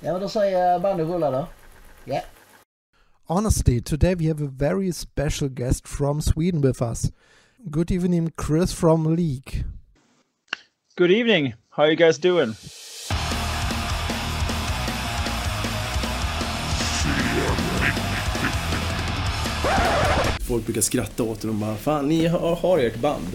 Ja, men då säger jag bandet rulla då. Ja. Honestly, today we have a very special guest from Sweden with us. Good evening, Chris from League. Good evening. How are you guys doing? Folk brukar skratta åt det och bara Fan, ni har, har ert band.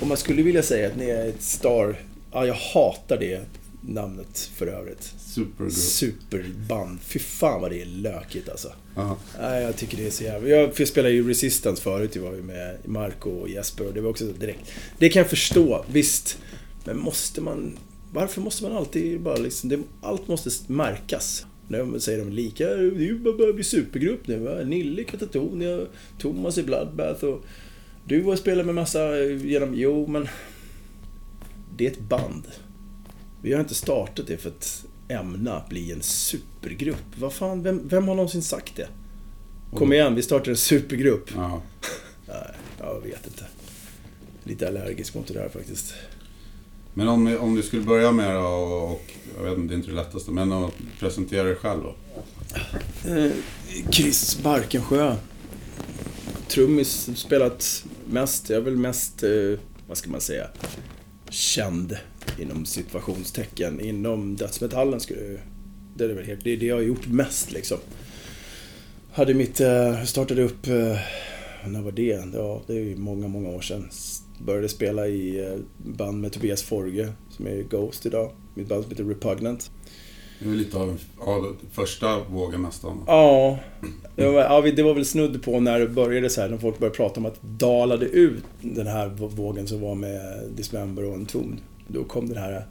Och man skulle vilja säga att ni är ett star... Ja, jag hatar det namnet för övrigt. Supergroup. Superband. Fy fan vad det är lökigt alltså. Ja. Nej, jag tycker det är så jävla... Jag, spelade ju Resistance förut, jag var ju med Marco och Jesper och det var också så direkt. Det kan jag förstå, visst. Men måste man... Varför måste man alltid bara liksom... Det, allt måste märkas. Nu säger de lika, ju bara bli supergrupp nu va? Nille Katatonia, Thomas i Bloodbath och... Du har spelat med massa genom... Jo, men... Det är ett band. Vi har inte startat det för att ämna bli en supergrupp. Vad fan, vem, vem har någonsin sagt det? Kom igen, vi startar en supergrupp. Ja. Nej, jag vet inte. Lite allergisk mot det där faktiskt. Men om, om du skulle börja med och, och jag vet inte, det är inte det lättaste, men att presentera dig själv då. Eh, Chris Barkensjö. Trummis, spelat mest, jag är väl mest, eh, vad ska man säga, känd inom situationstecken inom dödsmetallen skulle det är väl helt, det är det jag har gjort mest liksom. Hade mitt, eh, startade upp, eh, när var det? Ja, det är ju många, många år sedan. Började spela i eh, band med Tobias Forge, som är Ghost idag. Mitt band som heter Repugnant. Det är lite av ja, första vågen nästan. Ja, det var, ja, det var väl snudd på när det började så här, när folk började prata om att dalade ut den här vågen som var med Dismember och Entombed. Då kom den här,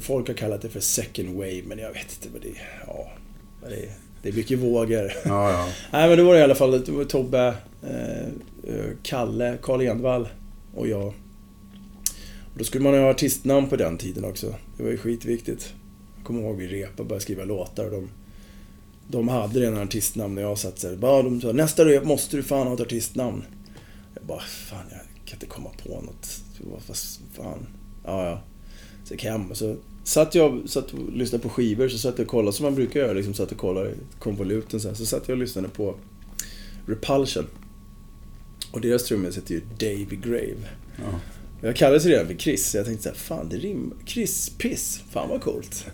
folk har kallat det för second wave, men jag vet inte vad det är. Ja, vad det är. Det är mycket vågor. Ja, ja. Nej, men då var det i alla fall det var Tobbe, eh, Kalle, Karl Envall och jag. Och då skulle man ju ha artistnamn på den tiden också. Det var ju skitviktigt. Jag kommer ihåg vi repade och började skriva låtar och de, de hade redan artistnamn när jag satt. Bara de sa nästa rep måste du fan ha ett artistnamn. Jag bara, fan jag kan inte komma på något. Vad fan. Ja, ja. Så jag gick hem och så satt jag satt och lyssnade på skivor, så satt jag och kollade som man brukar göra. Liksom, satt och kollade konvoluten så, här. så satt jag och lyssnade på Repulsion. Och deras trummis heter ju Davy Grave. Ja. Jag kallades redan för Chris, så jag tänkte så här, fan det rimmar. Chris Piss, fan vad coolt.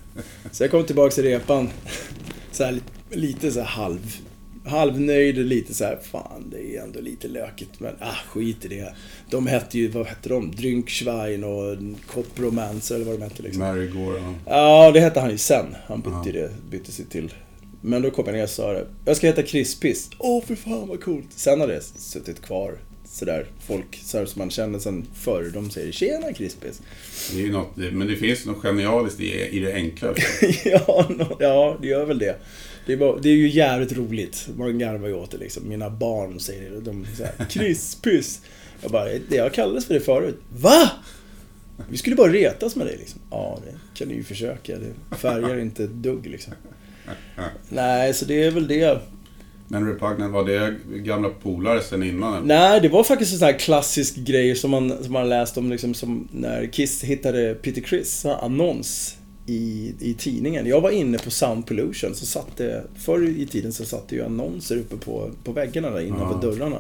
Så jag kom tillbaka till repan, så här, lite så här halv, halvnöjd och lite så här, fan det är ändå lite lökigt men ah skit i det. De hette ju, vad hette de? Drynkschwein och Copromancer eller vad de hette liksom. Mary Gore, ja. Ja, det hette han ju sen. Han bytte det, bytte sig till. Men då kom jag ner och sa det. Jag ska heta Crispiss. Åh, för fan vad coolt. Sen har det suttit kvar sådär. Folk så som man känner sen förr, de säger Tjena Crispiss. Det är ju något, men det finns något genialiskt i, i det enkla. ja, no, ja, det gör väl det. Det är, bara, det är ju jävligt roligt. Man garvar ju åt det liksom. Mina barn säger det. De säger Crispiss. Jag bara, det jag kallades för det förut. VA? Vi skulle bara retas med dig liksom. Ja, det kan du ju försöka. Det färgar inte ett dugg liksom. Nej, så det är väl det. Men Repugnant, var det gamla polare sen innan? eller? Nej, det var faktiskt en sån här klassisk grej som man, som man läst om liksom som när Kiss hittade Peter Criss annons i, i tidningen. Jag var inne på Sound Pollution, så satt det, förr i tiden så satt det ju annonser uppe på, på väggarna där innanför Ja. dörrarna.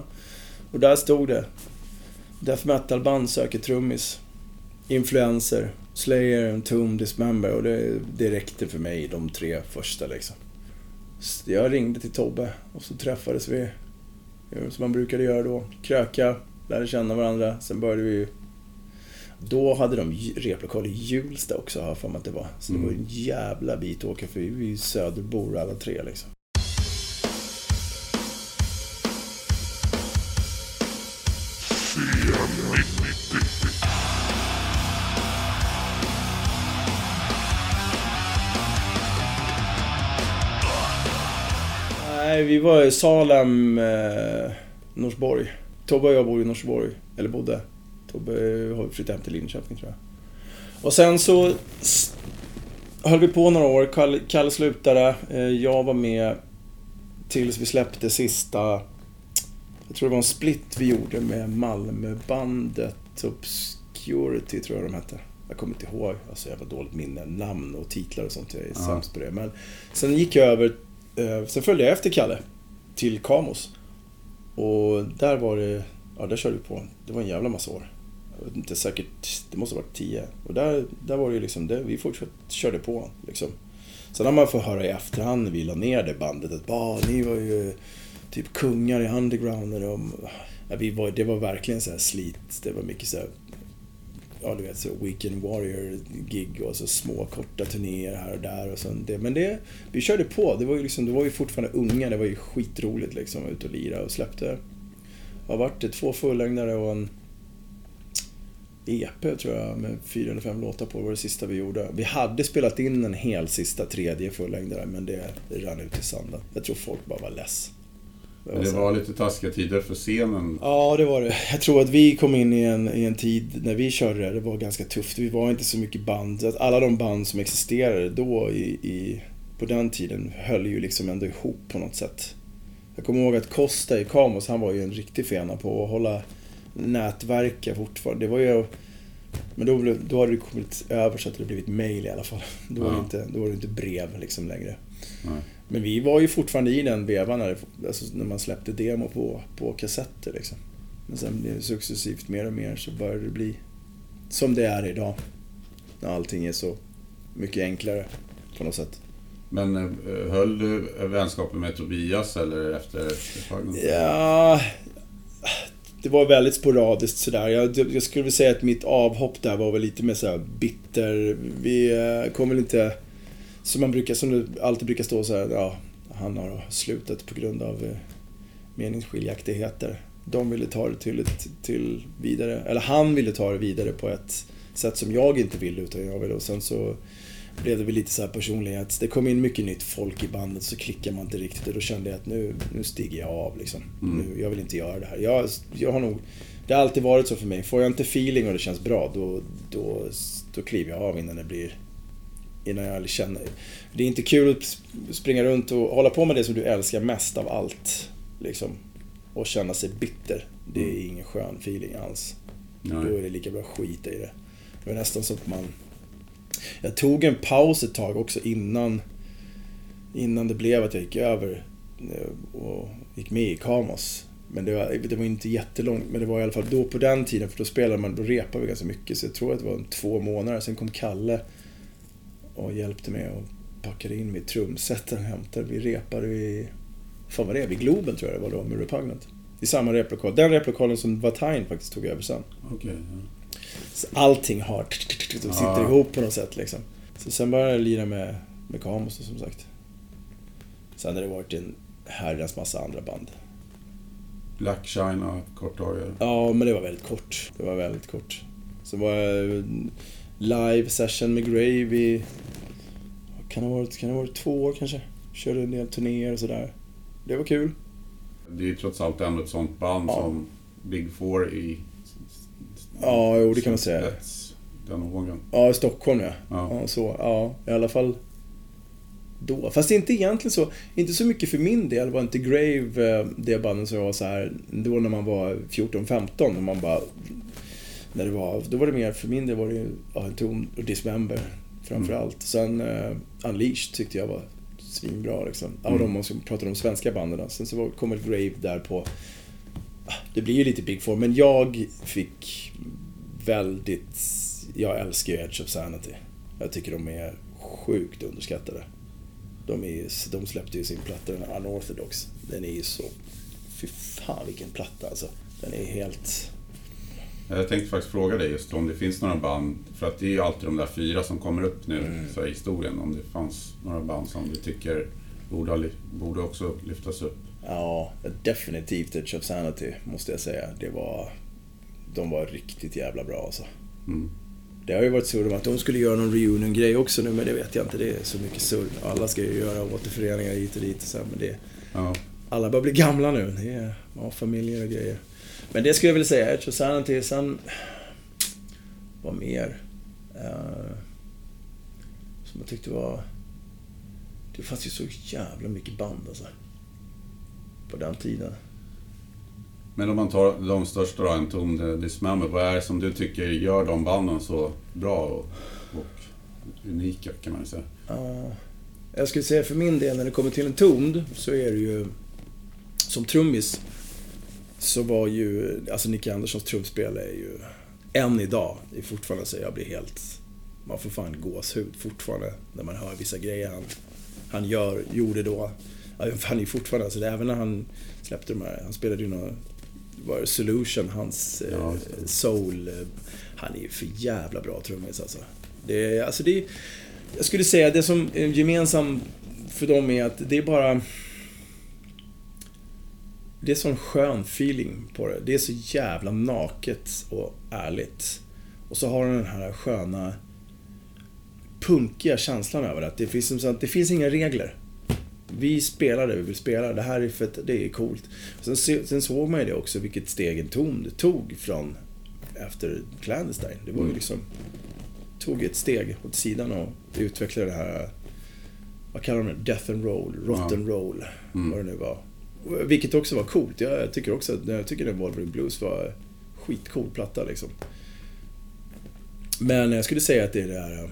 Och där stod det Death Metal-band söker trummis. Influencer. Slayer, Entombed, Dismember och det, det räckte för mig de tre första liksom. Så Jag ringde till Tobbe och så träffades vi. Som man brukade göra då. Kröka, lärde känna varandra. Sen började vi då hade de replokal i Hjulsta också, har jag för mig att det var. Så det var ju en jävla bit att åka för vi är ju söderbor alla tre liksom. Nej, vi var i Salem, eh, Norsborg. Tobbe och jag bor i Norsborg, eller bodde. Tobbe har flyttat hem till Linköping tror jag. Och sen så höll vi på några år. Kalle, Kalle slutade. Eh, Jag var med tills vi släppte sista... Jag tror det var en split vi gjorde med Malmöbandet Obscurity, tror jag de hette. Jag kommer inte ihåg, alltså jag har dåligt minne, namn och titlar och sånt. Jag är Ja. sämst på det. Men sen gick jag över, eh, sen följde jag efter Kalle till Kamos. Och där var det, ja där körde vi på. Det var en jävla massa år. Jag vet inte, säkert, det måste ha varit tio. Och där, där var det ju liksom, det, vi fortsatte, körde på liksom. Sen har man fått höra i efterhand när vi la ner det bandet att ni var ju typ kungar i underground. när de- Ja, vi var, det var verkligen så här slit. Det var mycket så här, ja du vet, så Weekend Warrior-gig och så små korta turnéer här och där. Och sånt det. Men det, vi körde på. Det var ju liksom, det var ju fortfarande unga. Det var ju skitroligt liksom ut och lira och släppte, vad vart det, två fullängdare och en EP tror jag med fyra eller fem låtar på. Det var det sista vi gjorde. Vi hade spelat in en hel sista tredje fullängdare men det, det rann ut i sanden. Jag tror folk bara var less. Det så- var lite taskiga tider för scenen. Ja, det var det. Jag tror att vi kom in i en, i en tid när vi körde det, det var ganska tufft. Vi var inte så mycket band. Alla de band som existerade då i, i, på den tiden höll ju liksom ändå ihop på något sätt. Jag kommer ihåg att Costa i Kamos, han var ju en riktig fena på att hålla nätverka fortfarande. Det var ju... Men då, blev- då hade det kommit över så att det blivit mail i alla fall. Då var det Ja. inte, då var det inte brev liksom längre. Nej. Men vi var ju fortfarande i den vevan när, det, alltså när man släppte demo på, på kassetter liksom. Men sen blev det successivt mer och mer så började det bli som det är idag. När allting är så mycket enklare på något sätt. Men eh, höll du vänskapen med Tobias eller efter Fagnum? Ja, det var väldigt sporadiskt sådär. Jag, jag skulle vilja säga att mitt avhopp där var väl lite mer såhär bitter. Vi eh, kom väl inte, som man brukar, som det alltid brukar stå så här, ja, han har slutat på grund av eh, meningsskiljaktigheter. De ville ta det till, till vidare, eller han ville ta det vidare på ett sätt som jag inte ville utan jag ville. Och sen så blev det väl lite så här personlighets... Det kom in mycket nytt folk i bandet så klickar man inte riktigt och då kände jag att nu, nu stiger jag av liksom. Mm. Nu, jag vill inte göra det här. Jag, jag har nog... Det har alltid varit så för mig. Får jag inte feeling och det känns bra då, då, då kliver jag av innan det blir... Innan jag känner... Det är inte kul att springa runt och hålla på med det som du älskar mest av allt. Liksom. Och känna sig bitter. Det är Mm. ingen skön feeling alls. Då Nej. är det lika bra att skita i det. Det var nästan så att man... Jag tog en paus ett tag också innan, innan det blev att jag gick över eh, och gick med i Kamos. Men det var, det var inte jättelångt, men det var i alla fall då på den tiden, för då spelade man, då repade vi ganska mycket. Så jag tror att det var om två månader. Sen kom Kalle och hjälpte mig och packade in mitt trumset och hämtade. Vi repade vid, fan vad det är, vid Globen tror jag det var då med Repugnant. I samma replokal. Den replokalen som Vatain faktiskt tog över sen. Okay, ja. Allting har... De sitter Ja. ihop på något sätt liksom. Så sen började jag lira med, med Kamos som sagt. Sen har det varit en herrans massa andra band. Black China, kort tag. ja. Men det var väldigt kort. Det var väldigt kort. Så var jag live session med vad Kan det ha varit, kan det ha varit två år kanske? Körde en del turnéer och sådär. Det var kul. Det är ju trots allt ändå ett sånt band Ja. som Big Four i... Ja, jo, det kan man säga. Den vågen. Ja, i Stockholm ja. Ja. Ja, så. Ja, i alla fall då. Fast inte egentligen så, inte så mycket för min del var inte Grave eh, det bandet som jag var så här då när man var 14-15 och man bara när det var, då var det mer, för min del var det ju ja, tom och Dismember framförallt. Sen uh, Unleashed tyckte jag var svinbra liksom. Ja, Mm. de man ska prata om svenska banden. Sen så var- kom väl Grave där på, det blir ju lite Big Four, men jag fick väldigt, jag älskar ju Edge of Sanity. Jag tycker de är sjukt underskattade. De, är, de släppte ju sin platta, den Unorthodox. Den är ju så... Fy fan vilken platta alltså. Den är helt... Jag tänkte faktiskt fråga dig just om det finns några band, för att det är ju alltid de där fyra som kommer upp nu Mm. så i historien. Om det fanns några band som du tycker borde, borde också lyftas upp. Ja, definitivt Edge of Sanity måste jag säga. Det var... De var riktigt jävla bra alltså. Mm. Det har ju varit surr om att de skulle göra någon reunion-grej också nu, men det vet jag inte. Det är så mycket surr. Alla ska ju göra återföreningar hit och dit och så här, men det... Ja. Alla börjar bli gamla nu. Det är ja, familjer och grejer. Men det skulle jag vilja säga. Edge of Sanity. Sen... Vad mer? Eh, som jag tyckte var... Det fanns ju så jävla mycket band alltså. På den tiden. Men om man tar de största då, en ton Dismember, vad är det som du tycker gör de banden så bra och, och unika kan man säga? Ja, jag skulle säga för min del, när det kommer till en tond, så är det ju... Som trummis så var ju... Alltså Nicky Anderssons trumspel är ju... Än idag, är fortfarande så jag blir helt... Man får fan gåshud fortfarande när man hör vissa grejer han, han gör, gjorde då. Han är fortfarande, alltså även när han släppte de här, han spelade ju några var Solution, hans eh, Ja, soul. eh, Han är ju för jävla bra trummis alltså. Det alltså det jag skulle säga det som är gemensamt för dem är att det är bara... Det är sån skön feeling på det. Det är så jävla naket och ärligt. Och så har den den här sköna punkiga känslan över det. Att det finns, som sagt, det finns inga regler. Vi spelar det vi vill spela. Det här är fett, det är coolt. Sen, se- sen såg man ju det också, vilket steg en ton det tog från efter Clandestine. Det var ju Mm. liksom... Tog ett steg åt sidan och utvecklade det här... Vad kallar de det? Death and roll, rotten roll, Mm. vad det nu var. Vilket också var coolt. Jag tycker också att jag tycker att Wolverine Blues var skitcool platta liksom. Men jag skulle säga att det är det här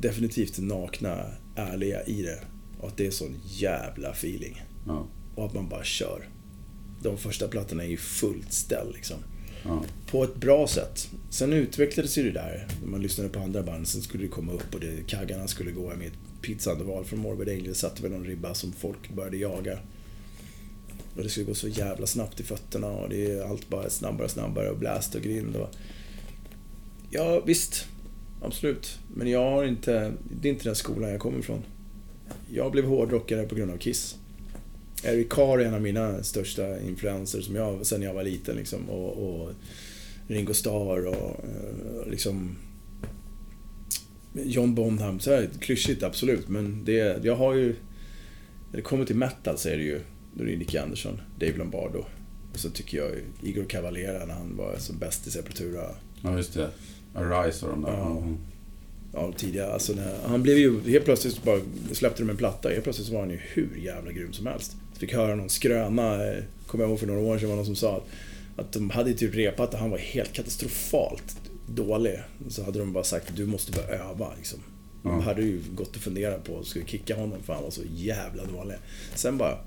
definitivt det nakna, ärliga i det. Och att det är sån jävla feeling. Ja, Och att man bara kör. De första plattorna är ju fullt ställ liksom. ja, På ett bra sätt. Sen utvecklades ju det där. När man lyssnade på andra band. Sen skulle det komma upp och det, kaggarna skulle gå med ett pizzandeval från Morbid Angel. Satte väl någon ribba som folk började jaga. Och det skulle gå så jävla snabbt i fötterna och det är allt bara snabbare och snabbare och blast och grind och... Ja, visst. Absolut. Men jag har inte... Det är inte den skolan jag kommer ifrån. Jag blev hårdrockare på grund av Kiss. Eric Carr är en av mina största influenser som jag, sen jag var liten liksom. Och, och Ringo Starr och eh, liksom... John Bonham. Så här, klyschigt, absolut. Men det, jag har ju... När det kommer till metal så är det ju... Då är det Nicky Andersson, Dave Lombardo. Och så tycker jag Igor Cavalera när han var som bäst i Sepultura. ja just det. Arise och de där. Ja. Ja. Ja, tidigare. Alltså, han blev ju... Helt plötsligt bara släppte de en platta. Helt plötsligt så var han ju hur jävla grym som helst. Så fick höra någon skröna, eh, kommer jag ihåg för några år sedan, var någon som sa att, att de hade typ repat och han var helt katastrofalt dålig. Så hade de bara sagt du måste börja öva liksom. De Ja. hade ju gått och funderat på att skulle kicka honom för han var så jävla dålig. Sen bara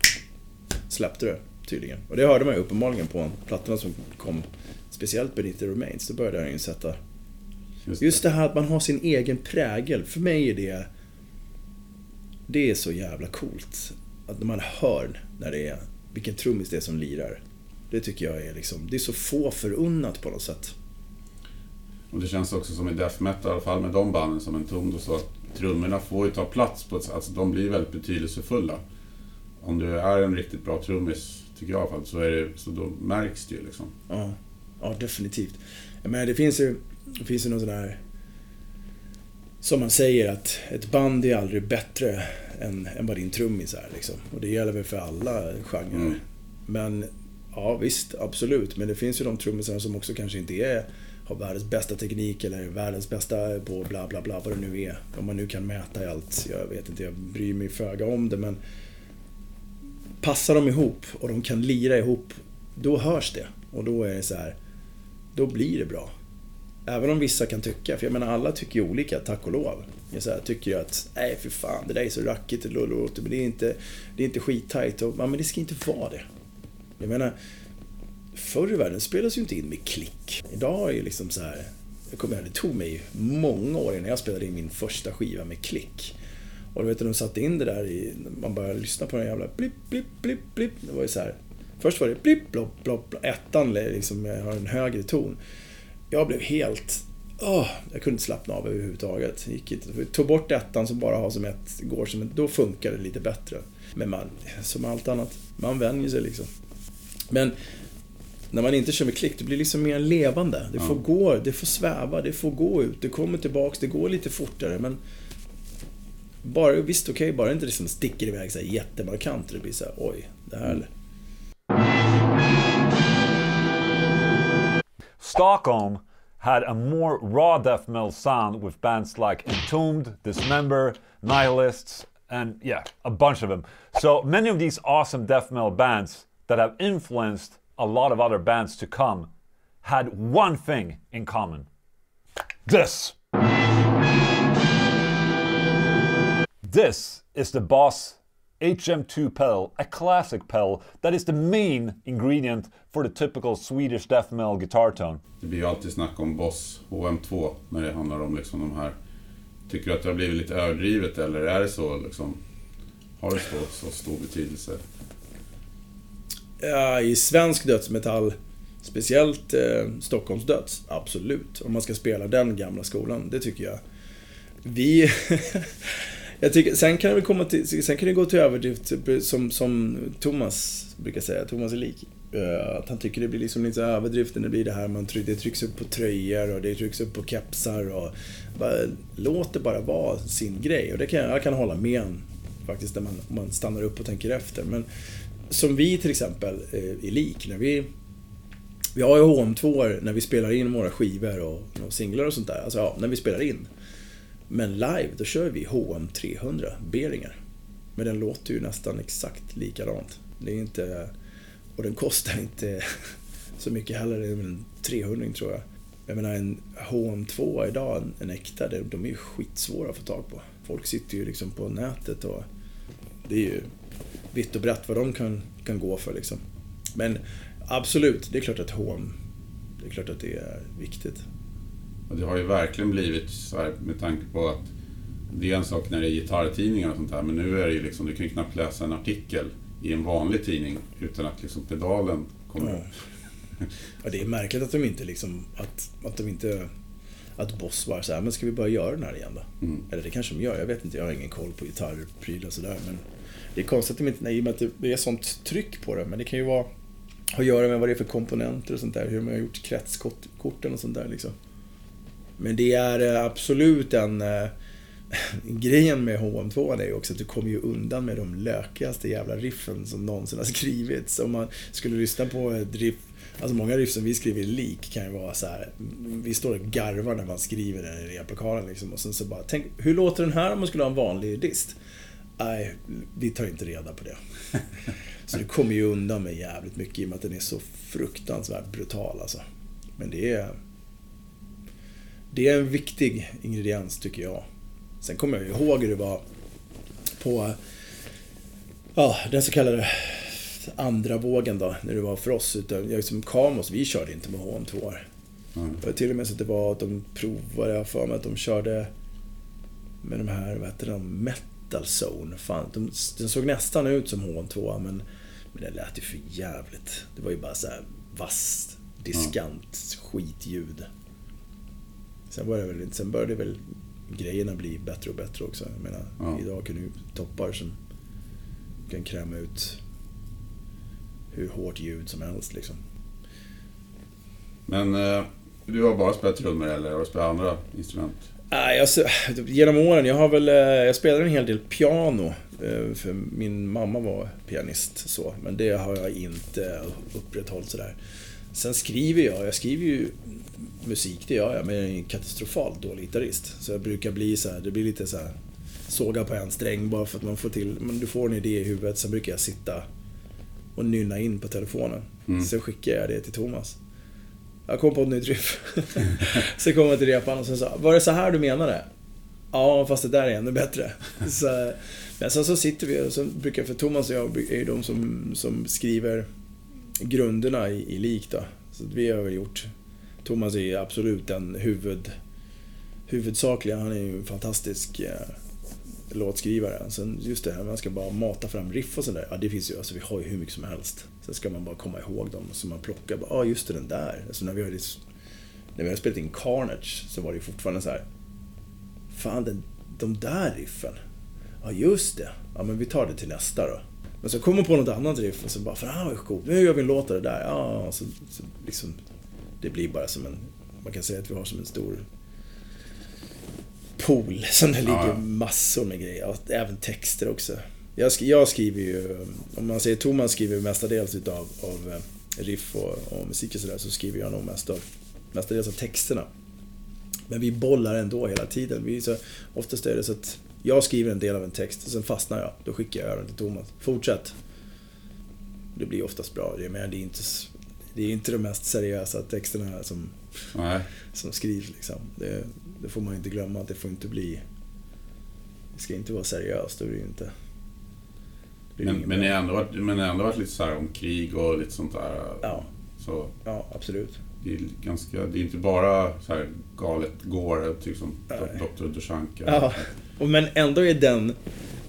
släppte det tydligen. Och det hörde man ju uppenbarligen på plattorna som kom. Speciellt the Remains. Då började han ju sätta Just, Just det här att man har sin egen prägel. För mig är det... Det är så jävla coolt. Att när man hör när det är, vilken trummis det är som lirar. Det tycker jag är liksom... Det är så få förunnat på något sätt. Och det känns också som i death metal, i alla fall med de banden som en ton, så att trummorna får ju ta plats på ett sätt, alltså de blir väldigt betydelsefulla. Om du är en riktigt bra trummis, tycker jag i alla fall, så, är det, så då märks det ju liksom. Ja, ja definitivt. Menar, det finns ju, det finns ju någon sån här... Som man säger att ett band är aldrig bättre än, än vad din trummis är. Liksom. Och det gäller väl för alla genrer. Mm. Men ja, visst, absolut. Men det finns ju de trummisarna som också kanske inte är, har världens bästa teknik eller världens bästa på bla bla bla, vad det nu är. Om man nu kan mäta i allt. Jag vet inte, jag bryr mig föga om det men passar de ihop och de kan lira ihop, då hörs det. Och då är det så här, då blir det bra. Även om vissa kan tycka, för jag menar alla tycker ju olika, tack och lov. Jag så här, tycker ju att, nej för fan, det där är så rackigt och låter, men det är inte, det är inte skittajt. Och, ja, men det ska inte vara det. Jag menar, förr i världen spelades ju inte in med klick. Idag är ju liksom så här, jag kommer ihåg, det tog mig många år innan jag spelade in min första skiva med klick. Och du vet när de satte in det där i, man började lyssna på den jävla blipp, blipp, blipp, blipp. Det var ju så här. Först var det blipp, blopp, blopp, blopp. Ettan liksom har en högre ton. Jag blev helt... Åh, jag kunde inte slappna av överhuvudtaget. Gick inte, tog bort ettan som bara har som ett, går som ett, då funkar det lite bättre. Men man, som allt annat, man vänjer sig liksom. Men när man inte kör med klick, det blir liksom mer levande. Det får gå, det får sväva, det får gå ut, det kommer tillbaks, det går lite fortare men... Bara, visst okej, bara inte liksom sticker iväg så här jättemarkant. Det blir så här, oj, det här... Stockholm had a more raw death metal sound with bands like Entombed, Dismember, Nihilists, and yeah, a bunch of them. So many of these awesome death metal bands that have influenced a lot of other bands to come had one thing in common. This! This is the Boss HM2 pedal, a classic pedal that is the main ingredient for the typical Swedish death metal guitar tone. Det blir ju alltid snack om Boss HM2 när det handlar om liksom de här... Tycker du att det har blivit lite överdrivet eller är det så liksom? Har det så, så stor betydelse? Ja, I svensk dödsmetall, speciellt eh, Stockholms döds, absolut. Om man ska spela den gamla skolan, det tycker jag. Vi... jag tycker, sen kan det komma till, sen kan det gå till överdrift typ, som, som Thomas brukar säga, Thomas är lik. Eh, att han tycker det blir liksom lite överdrift när det blir det här, man tryck, det trycks upp på tröjor och det trycks upp på kepsar och... Bara, låt det bara vara sin grej och det kan jag, jag kan hålla med om faktiskt när man, man stannar upp och tänker efter. Men som vi till exempel är i LIK, när vi... Vi har ju HM2 när vi spelar in våra skivor och, och singlar och sånt där. Alltså ja, när vi spelar in. Men live, då kör vi HM300, Beringer. Men den låter ju nästan exakt likadant. Det är inte... Och den kostar inte så mycket heller, det är en 300 tror jag. Jag menar en HM2 idag, en, en äkta, de, de är ju skitsvåra att få tag på. Folk sitter ju liksom på nätet och det är ju vitt och brett vad de kan, kan gå för liksom. Men absolut, det är klart att HM, det är klart att det är viktigt. Och det har ju verkligen blivit så här med tanke på att det är en sak när det är gitarrtidningar och sånt där, men nu är det ju liksom, du kan ju knappt läsa en artikel i en vanlig tidning utan att liksom pedalen kommer Ja. upp. Ja, det är märkligt att de inte liksom, att, att de inte, att Boss bara så här, men ska vi bara göra den här igen då? Mm. Eller det kanske de gör, jag vet inte, jag har ingen koll på gitarrprylar och sådär. Men det är konstigt att de inte, nej, i och med att det- är sånt tryck på det. Men det kan ju vara, ha att göra med vad det är för komponenter och sånt där. Hur de har gjort kretskorten och sånt där liksom. Men det är eh, absolut en... eh, Grejen med HM2 är ju också att du kommer ju undan med de lökigaste jävla riffen som någonsin har skrivits. Om man skulle lyssna på ett riff Alltså många riff som vi skriver lik kan ju vara så här. Vi står och garvar när man skriver den i replokalen liksom. Och sen så bara, tänk, hur låter den här om man skulle ha en vanlig dist? Nej, vi tar inte reda på det. Så du kommer ju undan med jävligt mycket i och med att den är så fruktansvärt brutal alltså. Men det är... Det är en viktig ingrediens tycker jag. Sen kommer jag ihåg hur det var på ja, den så kallade andra vågen då, när det var för oss. Utan, jag som Kamos, vi körde inte med HM2. Mm. Det var till och med så att det var att de provade, jag för mig att de körde med de här, vad heter de, Metal Zone. Fan, de, den såg nästan ut som HM2 men, men det lät ju för jävligt. Det var ju bara så här vasst, diskant skitljud. Sen började, väl, sen började väl grejerna bli bättre och bättre också. Jag menar, Ja. idag kan du toppar som kan kräma ut hur hårt ljud som helst liksom. Men eh, du har bara spelat trummor eller har du spelat andra instrument? Nej, alltså, genom åren, jag har väl, eh, jag spelade en hel del piano. eh, För min mamma var pianist så, men det har jag inte upprätthållit sådär. Sen skriver jag, jag skriver ju musik, det gör jag, men jag är en katastrofalt dålig gitarrist. Så jag brukar bli så här, det blir lite så här såga på en sträng bara för att man får till, men du får en idé i huvudet, sen brukar jag sitta och nynna in på telefonen. Mm. Sen skickar jag det till Thomas. Jag kom på ett nytt riff. sen kom jag till repan och sen sa var det så här du menade? Ja, fast det där är ännu bättre. Så, men sen så sitter vi och så brukar, för Thomas och jag är ju de som, som skriver grunderna i, i lik då. Så vi har väl gjort, Thomas är ju absolut den huvud, huvudsakliga, han är ju en fantastisk eh, låtskrivare. Sen just det här, man ska bara mata fram riff och sådär. Ja, det finns ju, alltså vi har ju hur mycket som helst. Sen ska man bara komma ihåg dem. Så man plockar bara, ja just det, den där. Alltså när vi hade, när vi hade spelat in Carnage så var det ju fortfarande så här. Fan, den, de där riffen. Ja, just det. Ja, men vi tar det till nästa då. Men så kommer man på något annat riff och så bara, fan vad coolt, nu gör vi en låt av det där. Ja, så, så liksom, det blir bara som en, man kan säga att vi har som en stor pool som det ligger Ja. massor med grejer. Och Även texter också. Jag, sk- jag skriver ju, om man säger Thomas skriver mestadels utav av eh, riff och, och musik och sådär, så skriver jag nog mest av, mestadels av texterna. Men vi bollar ändå hela tiden. Vi är så, oftast är det så att jag skriver en del av en text och sen fastnar jag. Då skickar jag den till Thomas. Fortsätt. Det blir oftast bra. Det, men det är inte... det är inte de mest seriösa texterna som, Nej. som skrivs liksom. Det, det får man inte glömma att det får inte bli... Det ska inte vara seriöst, blir det ju inte... det blir Men, men ändå varit, men har ändå varit lite så här om krig och lite sånt där. Ja, Så ja, absolut. det är ganska, det är inte bara så här galet går, typ som. Dr. Dushanka. Ja, men ändå är den...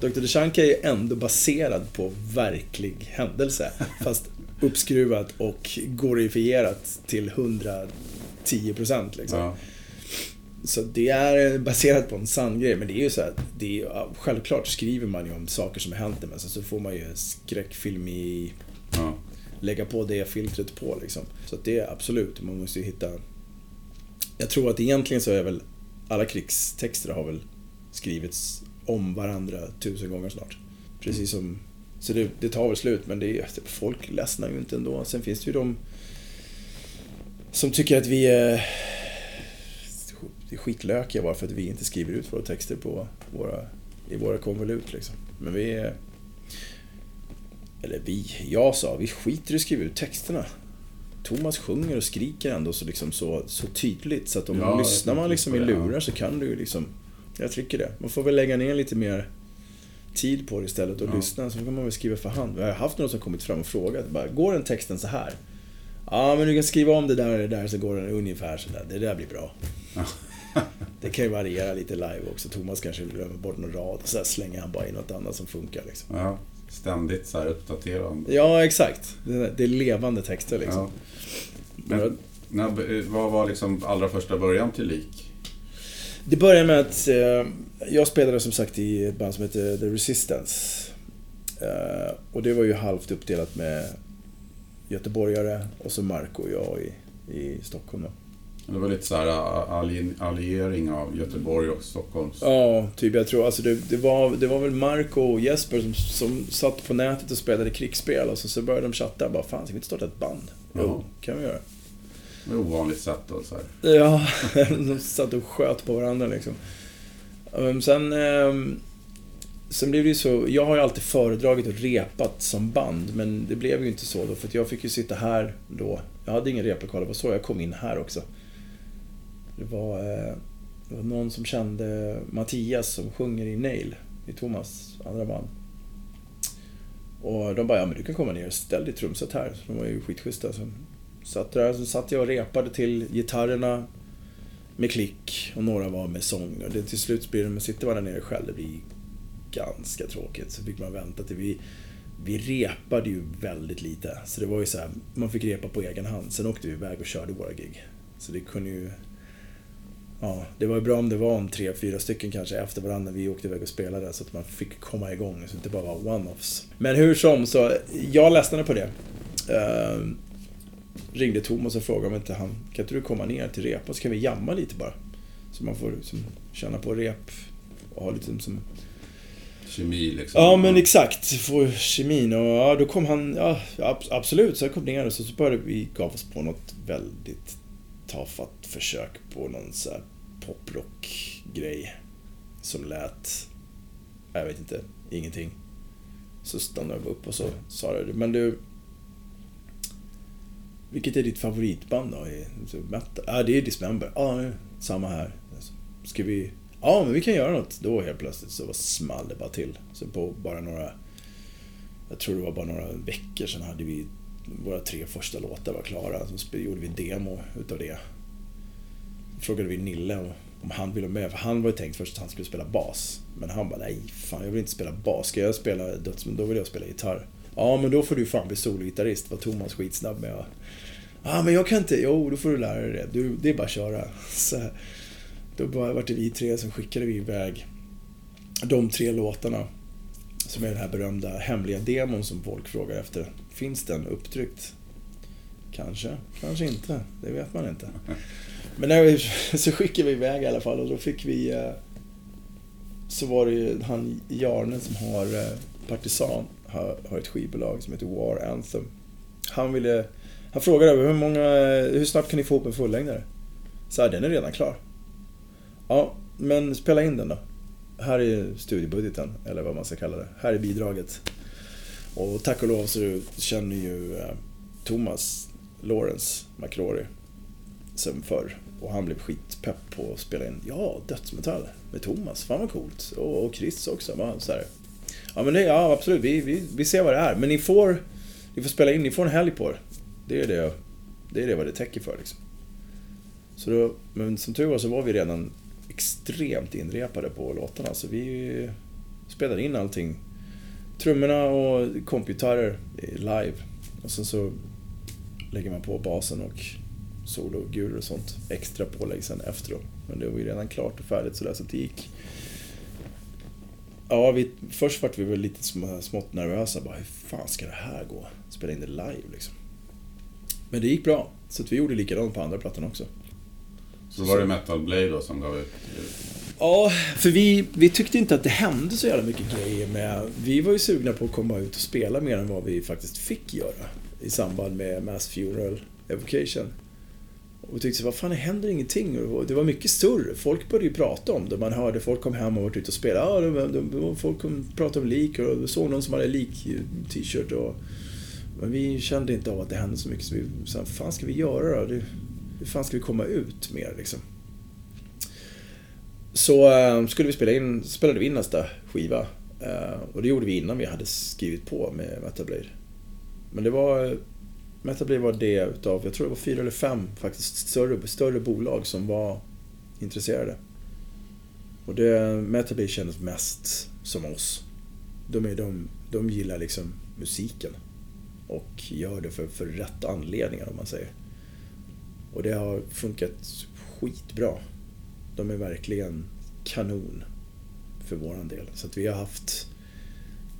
Dr. Dushanka är ändå baserad på verklig händelse. Fast uppskruvat och glorifierat till 110% liksom. Ja. Så det är baserat på en sann grej. Men det är ju så här, det är, självklart skriver man ju om saker som har hänt men sen så får man ju skräckfilm i... Ja. Lägga på det filtret på liksom. Så att det är absolut, man måste ju hitta... Jag tror att egentligen så är väl alla krigstexter har väl skrivits om varandra tusen gånger snart. Precis som... Så det, det tar väl slut men det är, folk ledsnar ju inte ändå. Sen finns det ju de som tycker att vi är skitlökiga bara för att vi inte skriver ut våra texter på våra, i våra konvolut liksom. Men vi är... Eller vi, jag sa, vi skiter i att skriva ut texterna. Thomas sjunger och skriker ändå så, liksom så, så tydligt så att om Ja, lyssnar man liksom i lurar så kan du ju liksom... Jag tycker det. Man får väl lägga ner lite mer tid på det istället och Ja. lyssna. Så kan man väl skriva för hand. Vi har haft någon som kommit fram och frågat. Bara, går den texten så här? Ja, men du kan skriva om det där och det där så går den ungefär så där. Det där blir bra. Det kan ju variera lite live också. Thomas kanske glömmer bort någon rad och så slänger han bara in något annat som funkar liksom. Ja. Ständigt så här uppdaterande. Ja, exakt. Det det är levande texter liksom. Ja. Men, när, vad var liksom allra första början till lik? Det börjar med att eh, jag spelade som sagt i ett band som heter The Resistance. Eh, och det var ju halvt uppdelat med göteborgare och så Marco och jag i, i Stockholm. Då. Det var lite så här alli- alliering av Göteborg och Stockholms. Ja, typ jag tror alltså det, det, var, det var väl Marco och Jesper som, som satt på nätet och spelade krigsspel och så, så började de chatta bara Fan, ska vi inte starta ett band? Jo, kan vi göra. Med ovanligt sätt och Så här. Ja, de satt och sköt på varandra liksom. Um, sen, um, sen blev det ju så, jag har ju alltid föredragit och repat som band, men det blev ju inte så då, för att jag fick ju sitta här då. Jag hade ingen replokal, det var så jag kom in här också. Det var, eh, det var någon som kände Mattias som sjunger i Nail, i Thomas andra band. Och de bara, ja men du kan komma ner och ställa ditt trumset här. Så de var ju skitschyssta. Så satt där, så satt jag och repade till gitarrerna med klick och några var med sång. Och det, till slut blir det, men sitter man där nere själv, det blir ganska tråkigt. Så fick man vänta till vi... Vi repade ju väldigt lite. Så det var ju så här, man fick repa på egen hand. Sen åkte vi iväg och körde våra gig. Så det kunde ju... Ja, det var ju bra om det var om tre, fyra stycken kanske efter varandra vi åkte iväg och spelade så att man fick komma igång så det inte bara var one-offs. Men hur som, så jag ledsnade på det. Uh, ringde Thomas och frågade om inte han, kan inte du komma ner till rep och så kan vi jamma lite bara. Så man får liksom känna på rep och ha lite som... Kemi liksom. Ja men exakt, få kemin och ja, då kom han, ja ab- absolut, så jag kom ner och så, så började vi gav oss på något väldigt tafatt försök på någon så här poprock-grej. Som lät, jag vet inte, ingenting. Så stannade vi upp och så sa det, men du... Vilket är ditt favoritband då? Alltså, ja, ah, det är Dismember. Ja, samma här. Alltså, ska vi... Ja, men vi kan göra något. Då helt plötsligt så small det bara till. Så på bara några... Jag tror det var bara några veckor sedan hade vi... Våra tre första låtar var klara. Så gjorde vi demo utav det. Frågade vi Nille om- om han ville med. För han var ju tänkt först att han skulle spela bas. Men han bara, nej fan jag vill inte spela bas. Ska jag spela dödsmen då vill jag spela gitarr. Ja men då får du fan bli sologitarrist. Var Thomas skitsnabb med. att ah, men jag kan inte. Jo då får du lära dig det. Du, det är bara att köra. Så, då bara vart det vi tre som skickade vi iväg de tre låtarna. Som är den här berömda hemliga demon som folk frågar efter. Finns den upptryckt? Kanske, kanske inte. Det vet man inte. Men när vi, så skickade vi iväg i alla fall och då fick vi... eh, Så var det ju han Jarne som har eh, Partisan, har, har ett skivbolag som heter War Anthem. Han ville... Han frågade hur många... Hur snabbt kan ni få upp en fullängdare? Så här, den är redan klar. Ja, men spela in den då. Här är studiebudgeten, eller vad man ska kalla det. Här är bidraget. Och tack och lov så känner ju eh, Thomas Lawrence McCrory sen förr. Och han blev skitpepp på att spela in, ja, dödsmetall med Thomas. Fan vad coolt. Och, och Chris också. Va? Så här. Ja men det, ja absolut, vi, vi, vi ser vad det är. Men ni får, ni får spela in, ni får en helg på er. Det är det, det är det vad det täcker för liksom. Så då, men som tur var så var vi redan extremt inrepade på låtarna. Så vi spelade in allting. Trummorna och kompgitarrer live. Och sen så lägger man på basen och sologurer och sånt. Extra pålägg sen efteråt. Men det var ju redan klart och färdigt sådär så det gick. Ja, vi, först vart vi väl lite smått nervösa. Bara, hur fan ska det här gå? Spela in det live liksom. Men det gick bra. Så vi gjorde likadant på andra plattan också. Så var det Metal Blade då som gav ut... Ja, för vi, vi tyckte inte att det hände så jävla mycket grejer med... Vi var ju sugna på att komma ut och spela mer än vad vi faktiskt fick göra. I samband med Mass Funeral Evocation. Och vi tyckte så, vad fan det händer ingenting. Och det var mycket större. Folk började ju prata om det. Man hörde folk kom hem och varit ute och spelade. Ja, de, de, de, folk kom prata om lik och såg någon som hade lik-t-shirt. Och, men vi kände inte av att det hände så mycket. Så vi sa, vad fan ska vi göra då? Det, hur fan ska vi komma ut mer liksom? Så äh, skulle vi spela in, spelade vi in nästa skiva. Äh, och det gjorde vi innan vi hade skrivit på med Metablade. Men det var... Metablade var det utav, jag tror det var fyra eller fem faktiskt, större, större bolag som var intresserade. Och det, Metablade kändes mest som oss. De, är, de, de gillar liksom musiken. Och gör det för, för rätt anledningar om man säger. Och det har funkat skitbra. De är verkligen kanon för våran del. Så att vi har haft,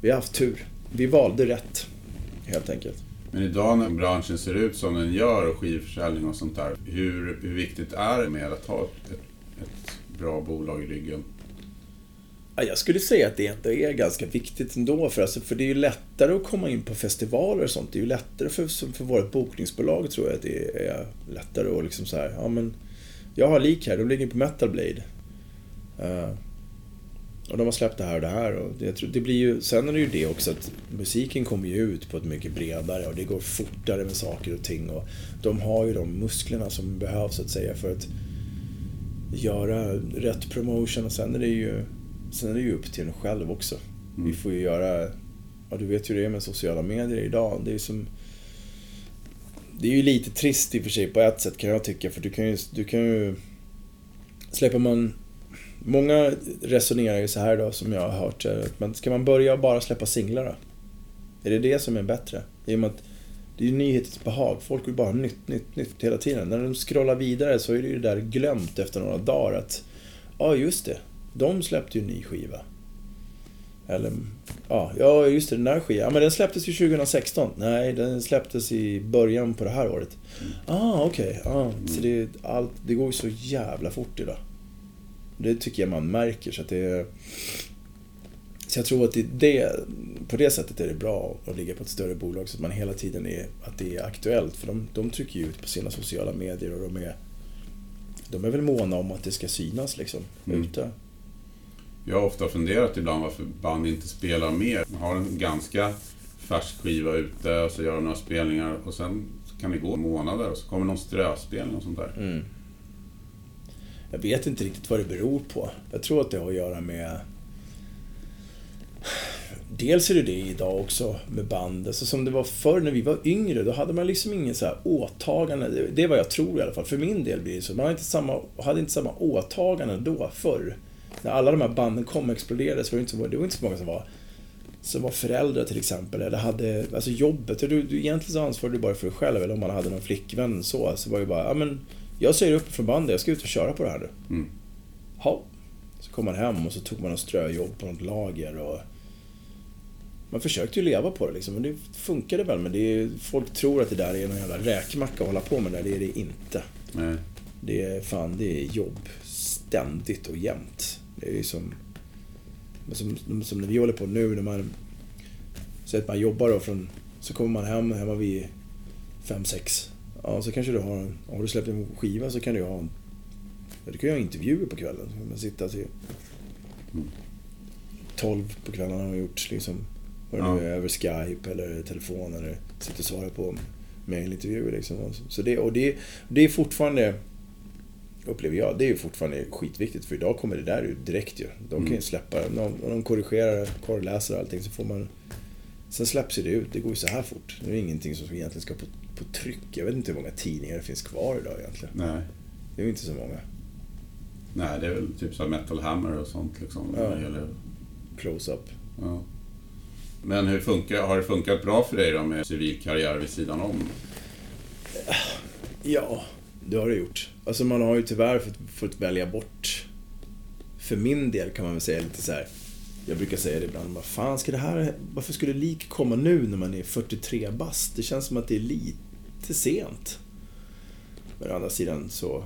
vi har haft tur. Vi valde rätt, helt enkelt. Men idag när branschen ser ut som den gör och skivförsäljning och sånt där. Hur, hur viktigt är det med att ha ett, ett bra bolag i ryggen? Jag skulle säga att det är ganska viktigt ändå. För, alltså, för det är ju lättare att komma in på festivaler och sånt. Det är ju lättare för, för vårt bokningsbolag tror jag att det är lättare att liksom så här, ja men jag har lik här, de ligger på Metal Blade. Uh, och de har släppt det här och det här. Och det, det blir ju, sen är det ju det också att musiken kommer ju ut på ett mycket bredare och det går fortare med saker och ting. Och de har ju de musklerna som behövs så att säga för att göra rätt promotion och sen är det ju, sen är det ju upp till en själv också. Mm. Vi får ju göra, ja du vet ju det är med sociala medier idag. Det är ju som det är ju lite trist i och för sig på ett sätt kan jag tycka för du kan ju, du kan ju Släpper man Många resonerar ju så här då som jag har hört. Men ska man börja bara släppa singlar då? Är det det som är bättre? I och med att det är ju nyhetens behag. Folk vill bara ha nytt, nytt, nytt hela tiden. När de scrollar vidare så är det ju det där glömt efter några dagar att Ja, just det. De släppte ju en ny skiva. Eller, ja, ja just det, den där skivan. Ja, men den släpptes ju 2016. Nej, den släpptes i början på det här året. Ah, okej. Okay. Ah, så det, allt, det går ju så jävla fort idag. Det tycker jag man märker. Så, att det, så jag tror att det, det, på det sättet är det bra att ligga på ett större bolag så att man hela tiden är, att det är aktuellt. För de, de trycker ju ut på sina sociala medier och de är, de är väl måna om att det ska synas liksom, mm. ute. Jag har ofta funderat ibland varför band inte spelar mer. Man har en ganska färsk skiva ute och så gör de några spelningar och sen kan det gå månader och så kommer någon ströspelning och sånt där. Mm. Jag vet inte riktigt vad det beror på. Jag tror att det har att göra med... Dels är det det idag också med band. Alltså som det var förr när vi var yngre, då hade man liksom ingen så här åtagande. Det är vad jag tror i alla fall. För min del blir det så. Man hade inte samma, hade inte samma åtagande då, förr. När alla de här banden kom och exploderade så var det inte så, det var inte så många som var som var föräldrar till exempel, eller hade alltså jobbet. Du, du, egentligen så ansvarade du bara för dig själv, eller om man hade någon flickvän så. Så var det bara, ja men jag säger upp från bandet, jag ska ut och köra på det här nu. Mm. Ha. Så kom man hem och så tog man en ströjobb på något lager och... Man försökte ju leva på det liksom, men det funkade väl. Men det är, folk tror att det där är någon jävla räkmacka att hålla på med det, det är det inte. Nej. Det är fan, det är jobb. Ständigt och jämt. Det är ju som... Som, som när vi håller på nu, när man... Så att man jobbar då från... Så kommer man hem, hemma vid fem sex Ja, så kanske du har. Har du släppt en skiva så kan du ha en... Ja, du kan ju ha intervjuer på kvällen. Så kan man sitta till... 12 på kvällen har man gjort liksom... Vad det nu är, över Skype eller telefon eller sitta och svara på mejlintervjuer liksom. Så det, och det, det är fortfarande, upplever jag, det är ju fortfarande skitviktigt för idag kommer det där ut direkt ju. De kan ju Mm. släppa, de, de korrigerar, korrläser och allting så får man Sen släpps ju det ut, det går ju så här fort. Det är ingenting som egentligen ska på, på tryck. Jag vet inte hur många tidningar det finns kvar idag egentligen. Nej. Det är ju inte så många. Nej, det är väl typ så Metal Hammer och sånt liksom. Ja. Eller, Close-up. ja. Men hur funkar, har det funkat bra för dig då med civil karriär vid sidan om? Ja, det har det gjort. Alltså man har ju tyvärr fått, fått välja bort. För min del kan man väl säga lite så här. Jag brukar säga det ibland, vad fan ska det här, varför skulle lik komma nu när man är 43 bast? Det känns som att det är lite sent. Men å andra sidan så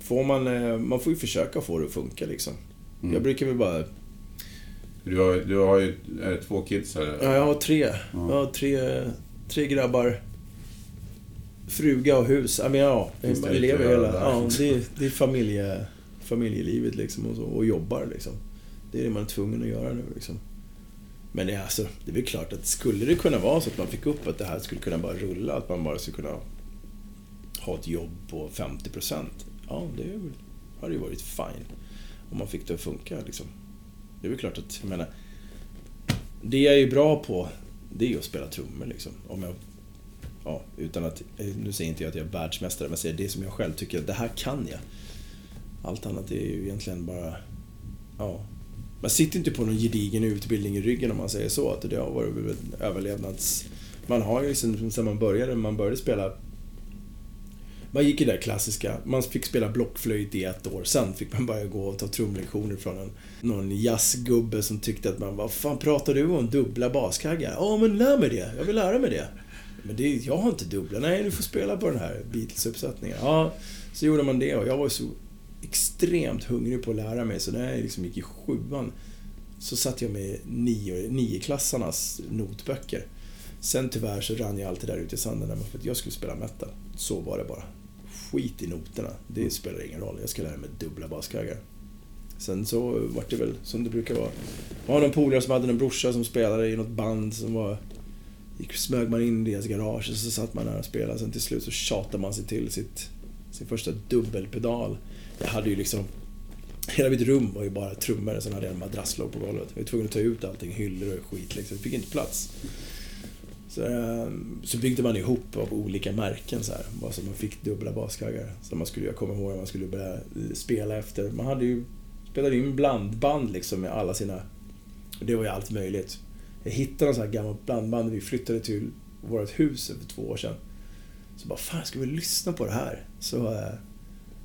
får man, eh, man får ju försöka få det att funka liksom. Mm. Jag brukar väl bara, Du har, du har ju är det två kids här. ja jag har tre, jag har tre, tre grabbar. Fruga och hus. Ja, men ja, det man lever hela... Ja, det, det är familje, familjelivet liksom och, så, och jobbar liksom. Det är det man är tvungen att göra nu liksom. Men det är, alltså, det är väl klart att skulle det kunna vara så att man fick upp att det här skulle kunna bara rulla, att man bara skulle kunna ha ett jobb på 50%. Ja, det hade ju varit fine. Om man fick det att funka liksom. Det är väl klart att, jag menar... Det jag är bra på, det är att spela trummor liksom. Om jag, ja, utan att, nu säger inte jag att jag är världsmästare, men jag säger det som jag själv tycker det här kan jag. Allt annat är ju egentligen bara, ja. Man sitter inte på någon gedigen utbildning i ryggen om man säger så. Att det har varit väl en överlevnads... Man har ju liksom, sen man började, man började spela man gick i det där klassiska, man fick spela blockflöjt i ett år, sen fick man börja gå och ta trumlektioner från en, någon jazzgubbe som tyckte att man, vad fan pratar du om dubbla baskaggar? Ja men lär mig det, jag vill lära mig det. Men det, jag har inte dubbla, nej du får spela på den här Beatles-uppsättningen. Ja, så gjorde man det och jag var så extremt hungrig på att lära mig så när jag liksom gick i sjuan så satt jag med nio, nioklassarnas notböcker. Sen tyvärr så rann jag alltid där ute i sanden för att jag skulle spela metal. Så var det bara. Skit i noterna. Det spelar ingen roll. Jag ska lära mig dubbla baskaggar. Sen så vart det väl som det brukar vara. Jag har någon polare som hade en brorsa som spelade i något band som var... Gick, smög man in i deras garage och så satt man där och spelade. Sen till slut så tjatade man sig till sitt, sin första dubbelpedal. Jag hade ju liksom... Hela mitt rum var ju bara trummor, sen hade jag en madrasslåg på golvet. Jag var tvungen att ta ut allting, hyllor och skit liksom. Jag fick inte plats. Så, ehm, så byggde man ihop av olika märken så här. Bara så man fick dubbla baskaggar. Så man skulle, jag kommer ihåg att man skulle börja eh, spela efter. Man hade ju spelade in blandband liksom med alla sina... Det var ju allt möjligt. Jag hittade någon sån här gammalt blandband när vi flyttade till vårt hus för två år sedan. Så bara, fan ska vi lyssna på det här? Så eh,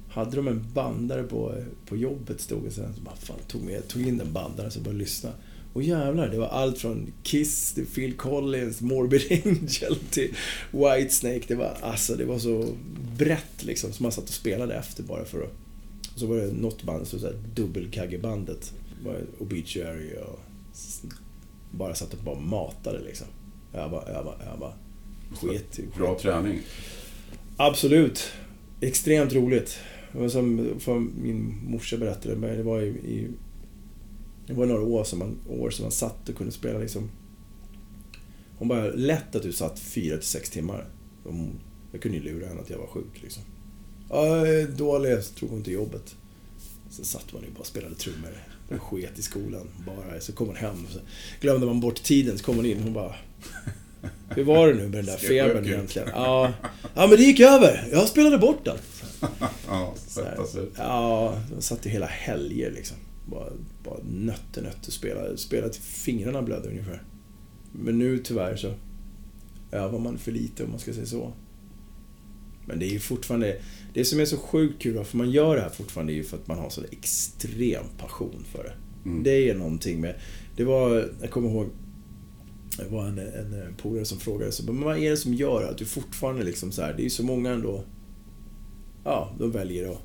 hade de en bandare på, på jobbet stod det sen. Så bara, fan tog, med, tog in den bandaren så började lyssna. Och jävlar, det var allt från Kiss till Phil Collins, Morbid Angel till Whitesnake. Det var, alltså, det var så brett liksom, så man satt och spelade efter bara för att... Och så var det något band, så såhär dubbelkaggebandet. Obituary och... Bara satt och bara matade liksom. Öva, öva, öva. Sket i- Bra träning. Absolut. Extremt roligt. Det var som min morsa berättade, men det var i, i det var några år som, man, år som man satt och kunde spela liksom... Hon bara, lätt att du satt fyra till sex timmar. Hon- Jag kunde ju lura henne att jag var sjuk liksom. Ja, jag är dålig, så tog hon till jobbet. Så satt man ju bara och spelade trummor. Och sket i skolan bara. Så kom hon hem och så glömde man bort tiden, så kom hon in och hon bara... Hur var det nu med den där febern egentligen? Ja, ja, men det gick över. Jag spelade bort den. Ja, svettas ut. Ja, de satt ju hela helger liksom. Bara, bara nötte, nötte, spela, spela till fingrarna blödde ungefär. Men nu tyvärr så övar man för lite om man ska säga så. Men det är ju fortfarande, det som är så sjukt kul varför man gör det här fortfarande är ju för att man har sån extrem passion för det. Mm. Det är någonting med, det var, jag kommer ihåg, det var en, en polare som frågade så, men vad är det som gör att du fortfarande liksom så här, det är ju så många ändå, ja, de väljer att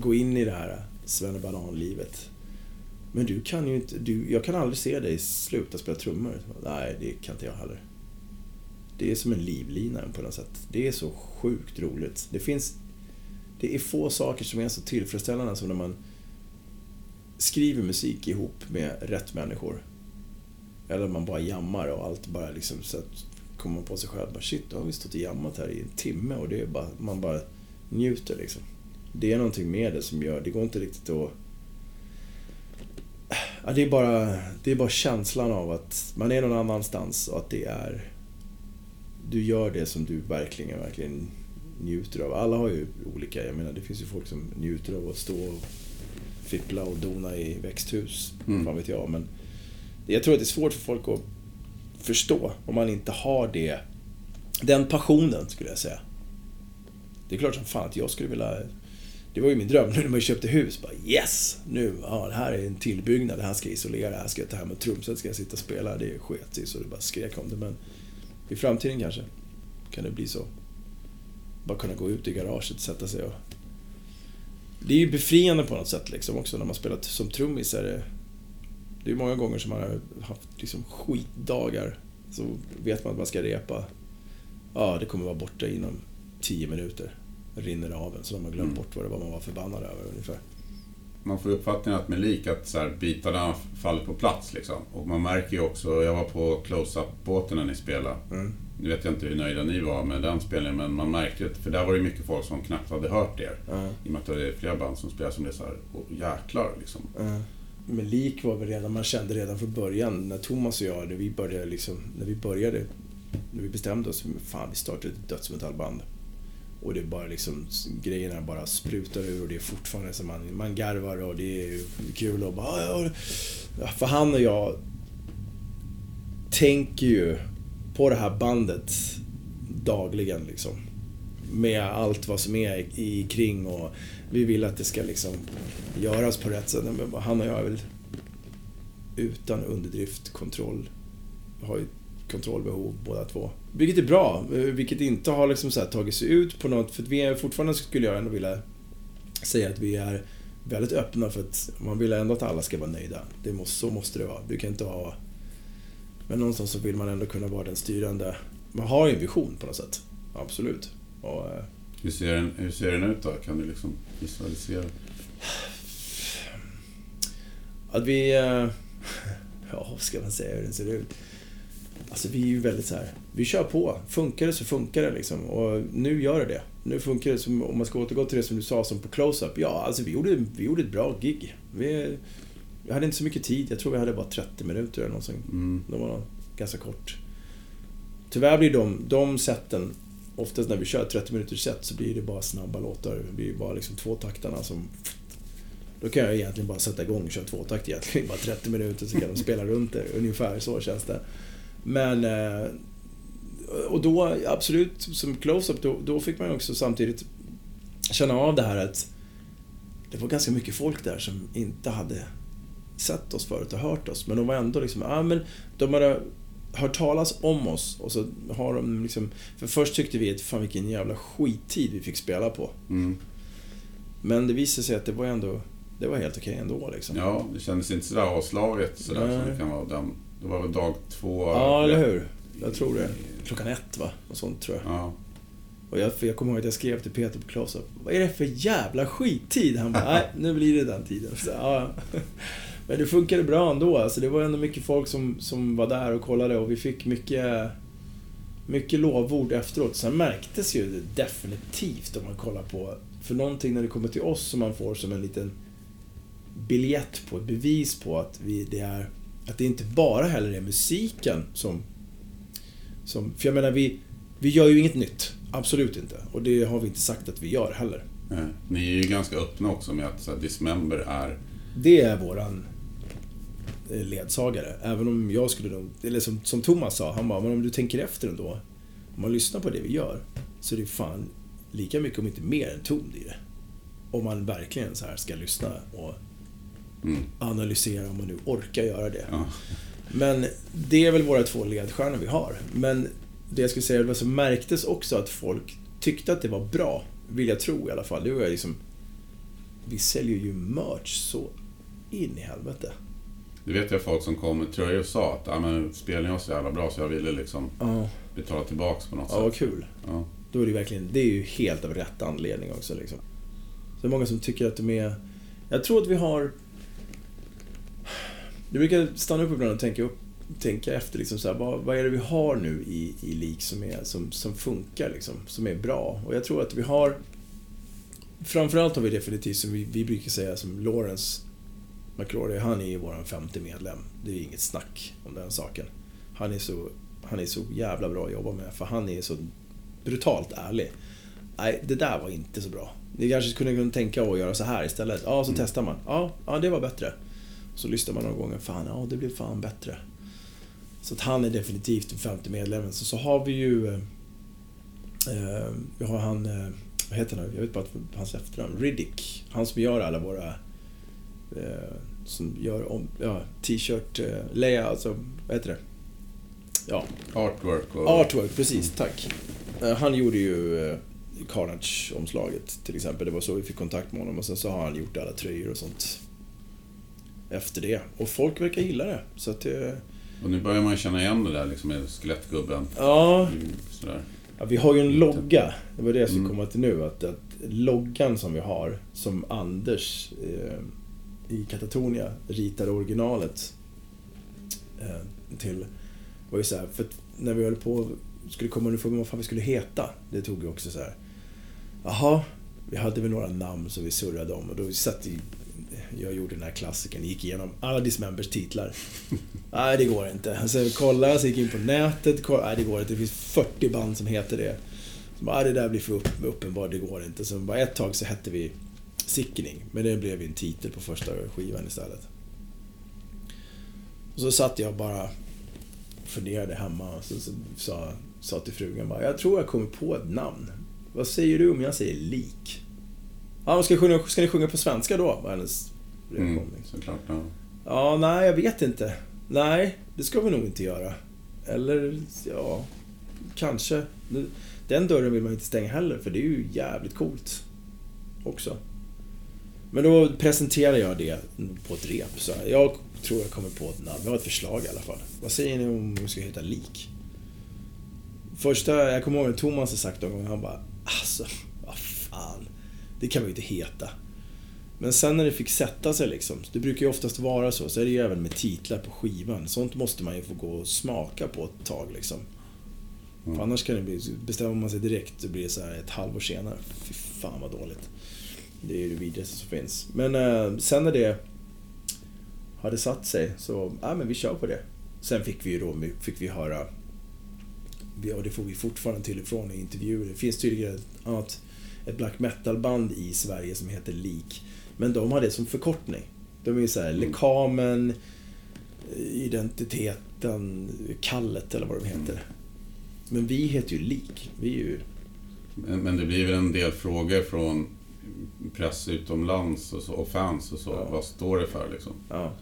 gå in i det här svennebanan-livet. Men du kan ju inte, du, jag kan aldrig se dig sluta spela trummor. Nej, det kan inte jag heller. Det är som en livlina på något sätt. Det är så sjukt roligt. Det finns... Det är få saker som är så tillfredsställande som när man skriver musik ihop med rätt människor. Eller man bara jammar och allt bara liksom så att kommer man på sig själv. Bara, Shit, då har vi stått och jammat här i en timme och det är bara, man bara njuter liksom. Det är någonting med det som gör, det går inte riktigt att... Ja, det, är bara, det är bara känslan av att man är någon annanstans och att det är... Du gör det som du verkligen, verkligen njuter av. Alla har ju olika, jag menar det finns ju folk som njuter av att stå och fippla och dona i växthus. Mm. Fan vet jag. Men jag tror att det är svårt för folk att förstå om man inte har det. Den passionen skulle jag säga. Det är klart som fan att jag skulle vilja... Det var ju min dröm nu när man köpte hus. Bara yes! Nu, ja, det här är en tillbyggnad. Det här ska jag isolera. Det här ska jag ta hem ett trumset. ska jag sitta och spela. Det sket sig så det bara skrek om det. Men i framtiden kanske kan det bli så. Bara kunna gå ut i garaget och sätta sig och... Det är ju befriande på något sätt liksom också när man spelar som trummis. Är det, det är många gånger som man har haft liksom skitdagar. Så vet man att man ska repa. Ja, det kommer vara borta inom 10 minuter. Rinner av en, så de har glömt Mm. bort vad det var man var förbannad över ungefär. Man får uppfattningen att med lik att så här, bitarna faller på plats liksom. Och man märker ju också, jag var på close-up-båten när ni spelade. Mm. Nu vet jag inte hur nöjda ni var med den spelningen, men man märkte ju att, för där var det mycket folk som knappt hade hört er. Ja, I och med att det är flera band som spelar som det är så här, och jäklar liksom. ja. Men lik var väl redan, man kände redan från början när Thomas och jag, när vi började liksom, när vi började, när vi bestämde oss, fan vi startade ett dödsmetallband. Och det är bara liksom, grejerna bara sprutar ur och det är fortfarande som man, man garvar och det är kul och bara. För han och jag tänker ju på det här bandet dagligen liksom. Med allt vad som är i kring och vi vill att det ska liksom göras på rätt sätt. Men Han och jag är väl utan underdrift kontroll. Har ju kontrollbehov båda två. Vilket är bra, eh, vilket inte har liksom så här tagit sig ut på något. För att vi är fortfarande, skulle jag ändå vilja säga att vi är väldigt öppna för att man vill ändå att alla ska vara nöjda. Det måste, så måste det vara. Du kan inte ha... Men någonstans så vill man ändå kunna vara den styrande. Man har ju en vision på något sätt. Absolut. Och, eh, Hur ser, den, hur ser den ut då? Kan du liksom visualisera? Att vi... eh, Ja, vad ska man säga hur den ser ut? Alltså vi är ju väldigt så här. Vi kör på. Funkar det så funkar det liksom. Och nu gör det det. Nu funkar det som, om man ska återgå till det som du sa som på close-up. Ja, alltså vi gjorde, vi gjorde ett bra gig. Vi, vi hade inte så mycket tid. Jag tror vi hade bara 30 minuter eller någonting. Mm. Det var ganska kort. Tyvärr blir de, de sätten, oftast när vi kör 30 minuters set så blir det bara snabba låtar. Det blir bara liksom tvåtaktarna som... Då kan jag egentligen bara sätta igång och köra tvåtakt egentligen. Bara 30 minuter så kan de spela runt det. Ungefär så känns det. Men... eh, Och då, absolut, som close-up, då, då fick man ju också samtidigt känna av det här att det var ganska mycket folk där som inte hade sett oss förut och hört oss. Men de var ändå liksom, ja men de hade hört talas om oss och så har de liksom... För först tyckte vi att fan vilken jävla skittid vi fick spela på. Mm. Men det visade sig att det var ändå... Det var helt okej ändå liksom. Ja, det kändes inte sådär avslaget sådär som Nej. det kan vara. Den, det var väl dag två? Ja, eller hur? Jag tror det. Klockan ett va? Och sånt tror jag. Ja. Och jag, jag kommer ihåg att jag skrev till Peter på close-up. Vad är det för jävla skittid? Han bara, nej nu blir det den tiden. Så, ja. Men det funkade bra ändå. Alltså, det var ändå mycket folk som, som var där och kollade och vi fick mycket, mycket lovord efteråt. Sen märktes ju det definitivt om man kollar på... För någonting när det kommer till oss som man får som en liten biljett på, ett bevis på att vi, det är... Att det inte bara heller är musiken som... som för jag menar, vi, vi gör ju inget nytt. Absolut inte. Och det har vi inte sagt att vi gör heller. Nej. Ni är ju ganska öppna också med att så här, Dismember är... Det är våran ledsagare. Även om jag skulle nog, eller som, som Thomas sa, han bara, men om du tänker efter ändå. Om man lyssnar på det vi gör, så är det fan lika mycket om inte mer än ton i det. Om man verkligen så här ska lyssna och Mm. analysera om man nu orkar göra det. Ja. Men det är väl våra två ledstjärnor vi har. Men det jag skulle säga var så märktes också att folk tyckte att det var bra. Vill jag tro i alla fall. Det var liksom... Vi säljer ju merch så in i helvete. Det vet jag folk som kom med tröjor och sa att ah, men, spelningen var så jävla bra så jag ville liksom Ja, betala tillbaks på något ja vad sätt. kul. Ja. Då är det verkligen, det är ju helt av rätt anledning också liksom. Så det är många som tycker att de är... Jag tror att vi har... Jag brukar stanna upp ibland och tänka upp tänka efter liksom så här, vad, vad är det vi har nu i, i lik som, är, som, som funkar liksom, som är bra. Och jag tror att vi har Framförallt har vi definitivt, som vi, vi brukar säga, som Lawrence McCrory, han är ju vår femte medlem. Det är inget snack om den saken. Han är så, han är så jävla bra att jobba med, för han är så brutalt ärlig. Nej, det där var inte så bra. Ni kanske skulle kunna tänka att göra så här istället. Ja, så testar man. Ja, ja, det var bättre. Så lyssnar man några gånger. Fan, ja, det blev fan bättre. Så att han är definitivt den femte medlemmen. Så, så har vi ju... Eh, eh, vi har han... Eh, vad heter han? Jag vet bara hans efternamn. Riddick. Han som gör alla våra... Eh, som gör om, ja, t-shirt, eh, layout, alltså, vad heter det? Ja, Artwork och... Artwork, precis. Tack. Eh, Han gjorde ju Carnage-omslaget till exempel. Det var så vi fick kontakt med honom och sen så har han gjort alla tröjor och sånt efter det. Och folk verkar gilla det. Så att det... Och nu börjar man känna igen det där liksom med skelettgubben. Ja, Mm, Sådär. ja, vi har ju en logga. Det var det jag skulle Mm. komma till nu. Att, att loggan som vi har, som Anders eh, i Katatonia ritade originalet eh, till. Var ju så här, för när vi höll på skulle komma underfund med vad fan vi skulle heta. Det tog ju också så här. Jaha, vi hade väl några namn som vi surrade om och då satt i, jag gjorde den här klassikern, gick igenom alla Dismembers titlar. Nej, det går inte. Kollade jag, så gick in på nätet, kollade, nej det går inte. Det finns 40 band som heter det. Så bara, det där blir för upp, uppenbart, det går inte. Så bara ett tag så hette vi Sickening, men det blev en titel på första skivan istället. Och så satt jag bara och funderade hemma och så, så sa, sa till frugan bara, jag tror jag kommer på ett namn. Vad säger du om jag säger lik? Ja, men ska, jag sjunga, ska ni sjunga på svenska då? Var hennes reaktion. Mm, såklart. Ja. Ja, nej, jag vet inte. Nej, det ska vi nog inte göra. Eller, ja, kanske. Den dörren vill man inte stänga heller, för det är ju jävligt coolt. Också. Men då presenterar jag det på ett rep. Så jag tror jag kommer på ett namn. Jag har ett förslag i alla fall. Vad säger ni om vi ska heta Lik? Första, jag kommer ihåg att Thomas har sagt någon gång, han bara Alltså, vad fan. Det kan vi ju inte heta. Men sen när det fick sätta sig liksom, det brukar ju oftast vara så, så är det ju även med titlar på skivan. Sånt måste man ju få gå och smaka på ett tag liksom. Mm. För annars kan det bli, bestämmer man sig direkt så blir det så här ett halvår senare. Fy fan vad dåligt. Det är det vidrigaste som finns. Men eh, sen när det hade satt sig så, ja men vi kör på det. Sen fick vi ju då, fick vi höra, och det får vi fortfarande till ifrån i intervjuer. Det finns tydligen ett annat, ett black metal-band i Sverige som heter Lik. Men de har det som förkortning. De är ju såhär, Lekamen, Identiteten, Kallet eller vad de heter. Men vi heter ju Lik. Vi är ju... Men, men det blir väl en del frågor från press utomlands och, så, och fans och så. Ja. Vad står det för liksom? Ja.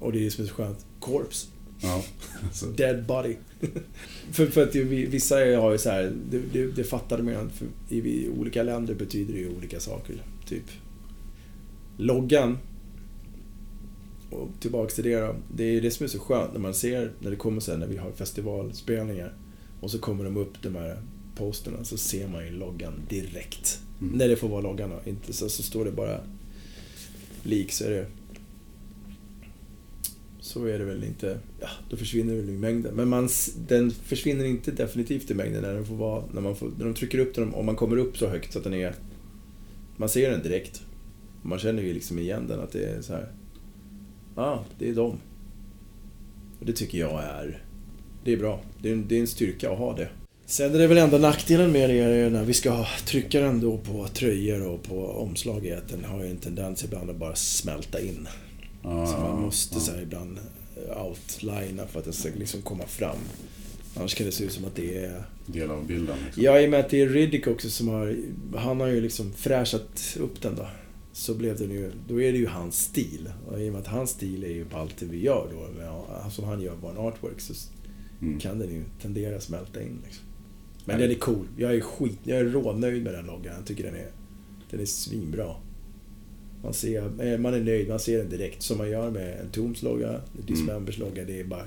Och det är det som är så skönt. Corpse. Ja. Dead body. för, för att ju, vi- vissa har ju så här, det, det, det fattar de ju. I, I olika länder betyder det ju olika saker. Typ. Loggan. Och tillbaks till det då. Det är det som är så skönt när man ser, när det kommer sen när vi har festivalspelningar. Och så kommer de upp, de här posterna, så ser man ju loggan direkt. Mm. När det får vara loggan då. Inte så, så står det bara lik så är det så är det väl inte, ja då försvinner det väl i mängden. Men man, den försvinner inte definitivt i mängden när den får vara, när, man får, när de trycker upp den, om man kommer upp så högt så att den är, man ser den direkt. Man känner ju liksom igen den att det är så här. ja ah, det är dem. Och det tycker jag är, det är bra. Det är, en- det är en styrka att ha det. Sen är det väl enda nackdelen med det är när vi ska trycka den då på tröjor och på omslag är att den har ju en tendens ibland att bara smälta in. ja, Så man måste ja. så här, ibland eh, outlina för att det ska liksom komma fram. Annars kan det se ut som att det är... Del av bilden. Liksom. Ja, i och med att det är Riddick också som har... Han har ju liksom fräschat upp den då. Så blev den ju... Då är det ju hans stil. Och i och med att hans stil är ju på allt det vi gör då. Som han gör en artwork. Så Mm. kan den ju tendera att smälta in liksom. Men den är cool. Jag är skit... Jag är rånöjd med den loggan. Jag tycker den är... Den är svinbra. Man, ser, eh, man är nöjd, man ser den direkt. Som man gör med en Toms logga, Dismembers logga. Det är bara...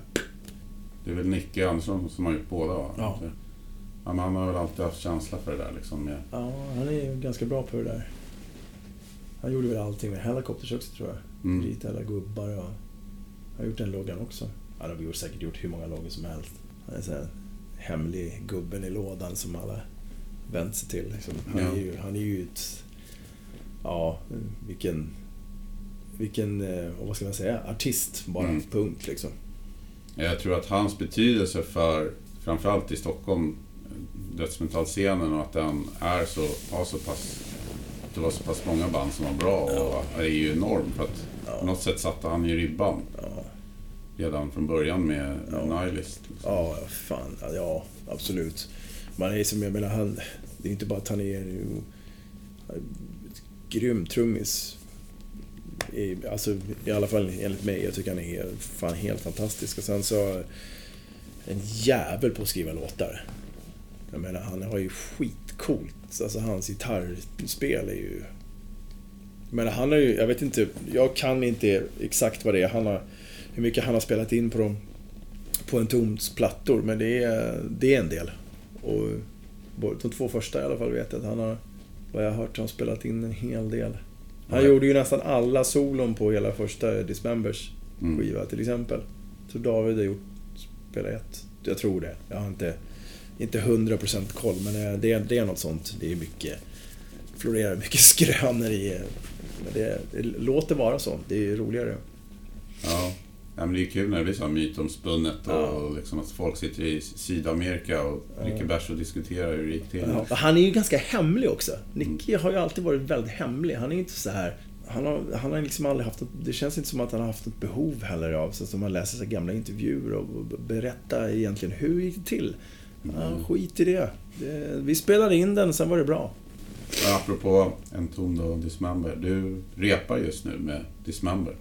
Det är väl Nicke Andersson som har gjort båda va? Ja. ja han har väl alltid haft känsla för det där liksom. Med, Ja, han är ganska bra på det där. Han gjorde väl allting med Helicopters också tror jag. mm. Rita alla gubbar och... Han har gjort den loggan också. Han har säkert gjort hur många långor som helst. Han är så här hemlig gubben i lådan som alla vänt sig till. Liksom. Han, Ja. är ju, han är ju ett... Ja, vilken... Vilken, eh, vad ska man säga, artist bara. Mm. Punkt liksom. Jag tror att hans betydelse för, framförallt i Stockholm, dödsmetallscenen och att den är så, har så pass, det var så pass många band som var bra och är ju enorm för att på något sätt satte han ju ribban Ja, redan från början med Ja. Nihilist. Liksom. ja fan. Ja, absolut. Man är som, jag menar, han... Det är inte bara att han är ett grym trummis. I, alltså, i alla fall enligt mig. Jag tycker han är fan helt fantastisk. Och sen så... En jävel på att skriva låtar. Jag menar, han har ju skitcoolt. Alltså hans gitarrspel är ju... Jag menar, han har ju... Jag vet inte... Jag kan inte exakt vad det är. Han har, hur mycket han har spelat in på dem på en toms plattor, men det är, det är en del. Och de två första i alla fall vet jag att han har, vad jag har hört, han spelat in en hel del. Han Ja. gjorde ju nästan alla solon på hela första Dismembers Mm. skiva till exempel. Så David har gjort, spelat ett. Jag tror det. Jag har inte, inte 100% koll, men det är, det är något sånt. Det är mycket, florerar mycket skrönor i. Men det, det låter vara så. Det är roligare. Ja. Ja, men det är kul när det blir så mytomspunnet och Ja. liksom att folk sitter i Sydamerika och dricker bärs och diskuterar hur det gick till. Ja, han är ju ganska hemlig också. Nicky har ju alltid varit väldigt hemlig. Han är inte så här... Han har, han har liksom aldrig haft ett, Det känns inte som att han har haft ett behov heller av, så som man läser här gamla intervjuer och och berätta egentligen hur gick det till. Ja, skit i det. det. Vi spelade in den, sen var det bra. Ja, apropå en ton då, Dismember. Du repar just nu med Dismember.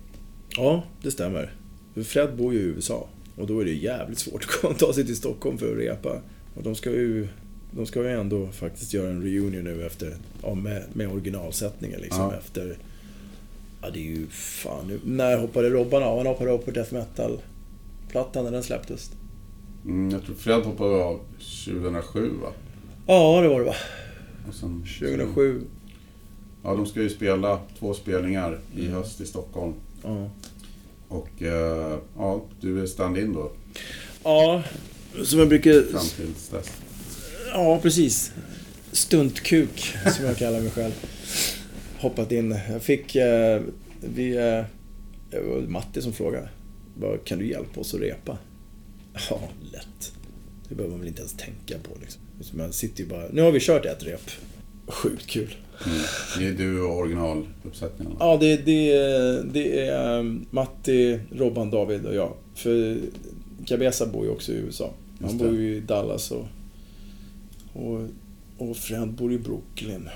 Ja, det stämmer. Fred bor ju i USA. Och då är det jävligt svårt att ta sig till Stockholm för att repa. Och de ska ju... De ska ju ändå faktiskt göra en reunion nu efter... Ja, med, med originalsättningen liksom Ja. efter... Ja, det är ju fan nu. När hoppade Robban av? Han hoppade av på Death Metal-plattan när den släpptes. Mm, jag tror Fred hoppade av 2007 va? Ja, det var det va? Och sen, 2007. Ja, de ska ju spela två spelningar i Mm. höst i Stockholm. Ja. Och eh, ja, du är stand-in då Ja, som jag brukar... fram tills dess. Ja, precis. Stuntkuk, som jag kallar mig själv. Hoppat in. Jag fick... Eh, vi... Eh, det var Matti som frågade. Bara, kan du hjälpa oss att repa? Ja, lätt. Det behöver man väl inte ens tänka på liksom. Man sitter ju bara... Nu har vi kört ett rep. Sjukt kul. Mm. Det är du och originaluppsättningen. Ja, det, det, det är eh, Matti, Robban, David och jag. För Cabeza bor ju också i USA. Han bor ju i Dallas och, och, och Fred bor i Brooklyn.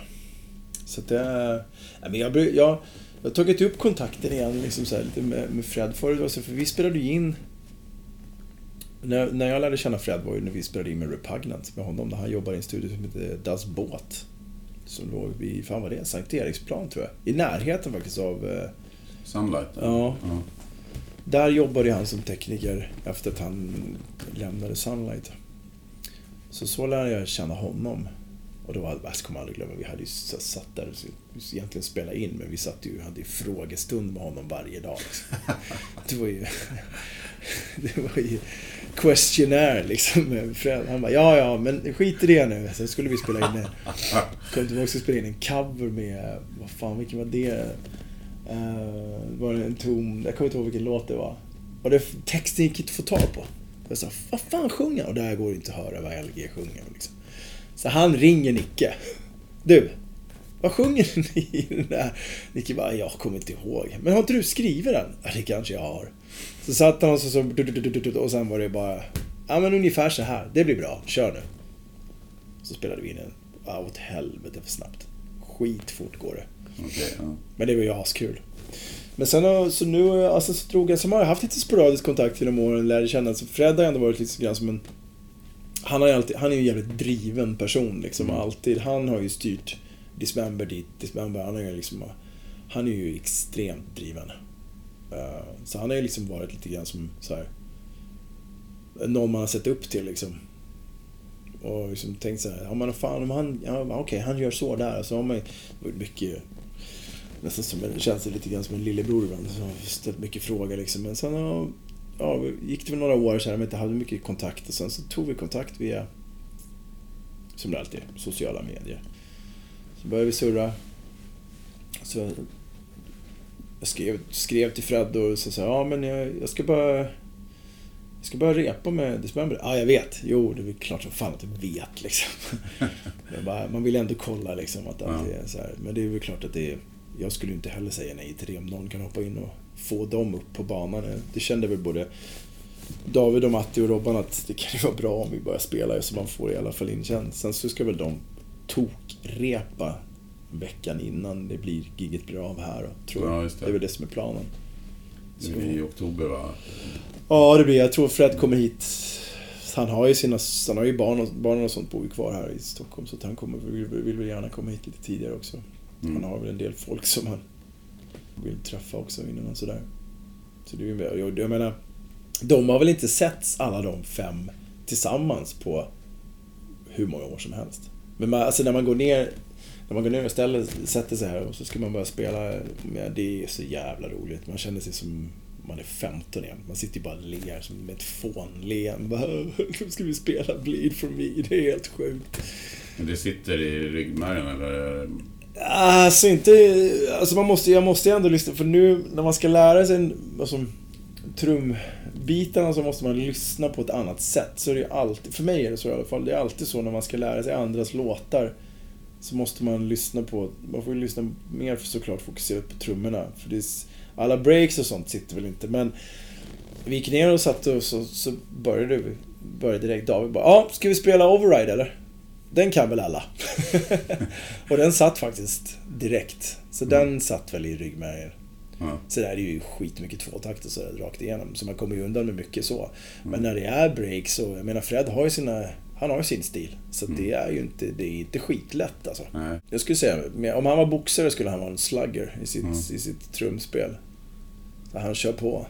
Så det är... Men jag, jag, jag har tagit upp kontakten igen liksom så här, lite med, med Fred förut. Alltså, för vi spelade ju in... När, när jag lärde känna Fred var ju när vi spelade in med Repugnant med honom. När han jobbade i en studio som heter Das Båt. Som låg vid, fan vad det Sankt Eriksplan tror jag. I närheten faktiskt av... eh, Sunlight? Ja. ja. Där jobbade han som tekniker efter att han lämnade Sunlight. Så så lärde jag känna honom. Och då hade, jag kommer aldrig glömma, vi hade ju satt där och egentligen spela in, men vi satt ju, hade ju frågestund med honom varje dag. Liksom. Det var ju... Det var ju questionnaire liksom. Han bara, ja ja, men skit i det nu. Sen skulle vi spela in en... Kom tillbaka och spela in en cover med, vad fan, vilken var det? Uh, var det en tom, jag kommer inte ihåg vilken låt det var. Och det, texten gick inte att få tag på. Jag sa, vad fan sjunger? Och där går det inte att höra vad LG sjunger. Liksom. Så han ringer Nicke. Du, vad sjunger ni i den där? Nicke bara, jag kommer inte ihåg. Men har inte du skrivit den? Ja, det kanske jag har. Så satt han och så, så och sen var det bara, ja men ungefär så här. Det blir bra, kör nu. Så spelade vi in en, ja åt helvete för snabbt. Skitfort går det. Okej, ja. Men det var ju askul. Men sen så nu, alltså så drog jag, så har jag haft lite sporadisk kontakt genom åren, lärde känna, så Fred har ändå varit lite grann som en... Han, har alltid, han är ju en jävligt driven person liksom, Mm. alltid. Han har ju styrt Dismember dit, Dismember, han är ju liksom... Han är ju extremt driven. Eh, så han har ju liksom varit lite grann som så här. Någon man har sett upp till liksom. Och liksom tänkt så här, ja men fan om han, ja okej han gör så där. Så har man ju mycket nästan som en, det känns lite grann som en lillebror ibland. Så har ställt mycket frågor liksom. Men sen har, ja, gick det väl några år så här, men inte hade mycket kontakt och sen så tog vi kontakt via, som det alltid är, sociala medier. Så började vi surra. Så jag skrev, skrev till Fred och så sa ja men jag, jag ska bara jag ska börja repa med Dismember. Ja, jag vet. Jo, det är klart som fan att du vet liksom. bara, man vill ändå kolla liksom att allt Ja. är så här. Men det är väl klart att det är... Jag skulle inte heller säga nej till det om någon kan hoppa in och få dem upp på banan. Det kände väl både David och Matti och Robban att det kan ju vara bra om vi börjar spela så man får i alla fall inkänn. Sen så ska väl de tokrepa veckan innan det blir, giget blir av här. Tror jag. Ja, det. det är väl det som är planen. Det blir i oktober va? Ja, det blir Jag tror Fred kommer hit. Han har ju sina han har ju barn och, barnen och sånt bor ju kvar här i Stockholm så han kommer, vill, vill väl gärna komma hit lite tidigare också. Mm. Han har väl en del folk som han vill träffa också innan och sådär. Så det är ju, jag, jag menar, de har väl inte sett alla de fem tillsammans på hur många år som helst. Men man, alltså när man går ner när man går ner och ställer, sätter sig här och så ska man börja spela, ja, det är så jävla roligt. Man känner sig som man är 15 igen. Man sitter ju bara och ler som med ett fånlen. Nu ska vi spela Bleed for me, det är helt sjukt. Men det sitter i ryggmärgen eller? Alltså inte... Alltså man måste, jag måste ju ändå lyssna, för nu när man ska lära sig en- alltså, trumbitarna så måste man lyssna på ett annat sätt. Så är det ju alltid, för mig är det så i alla fall, det är alltid så när man ska lära sig andras låtar. Så måste man lyssna på, man får ju lyssna mer för såklart fokuserat på trummorna. För det är, alla breaks och sånt sitter väl inte, men vi gick ner och satt och så, så började vi, började direkt David bara Ja, ska vi spela Override eller? Den kan väl alla? och den satt faktiskt direkt. Så den satt väl i ryggmärgen. Ja. Så där är ju skitmycket tvåtakt och sådär rakt igenom. Så man kommer ju undan med mycket så. Men när det är breaks så, jag menar Fred har ju sina, han har ju sin stil. Så det är ju inte, det är inte skitlätt alltså. Nej. Jag skulle säga, om han var boxare skulle han vara en slugger i sitt, i sitt trumspel. Så han kör på.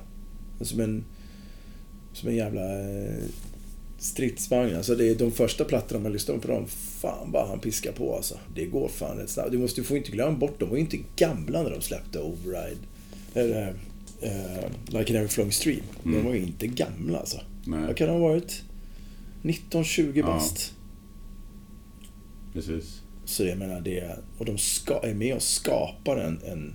Som en, som en jävla eh, stridsvagn. Alltså det är de första plattorna man lyssnar på dem, fan vad han piskar på alltså. Det går fan rätt snabbt. Du måste du får inte glömma bort, de var ju inte gamla när de släppte Override. Eller uh, Like an Ever Flowing Stream. De var ju inte gamla alltså. Nej. Vad kan de ha varit? 19-20 Ja. bast. Precis. Så jag menar det, och de ska, är med och skapar en, en,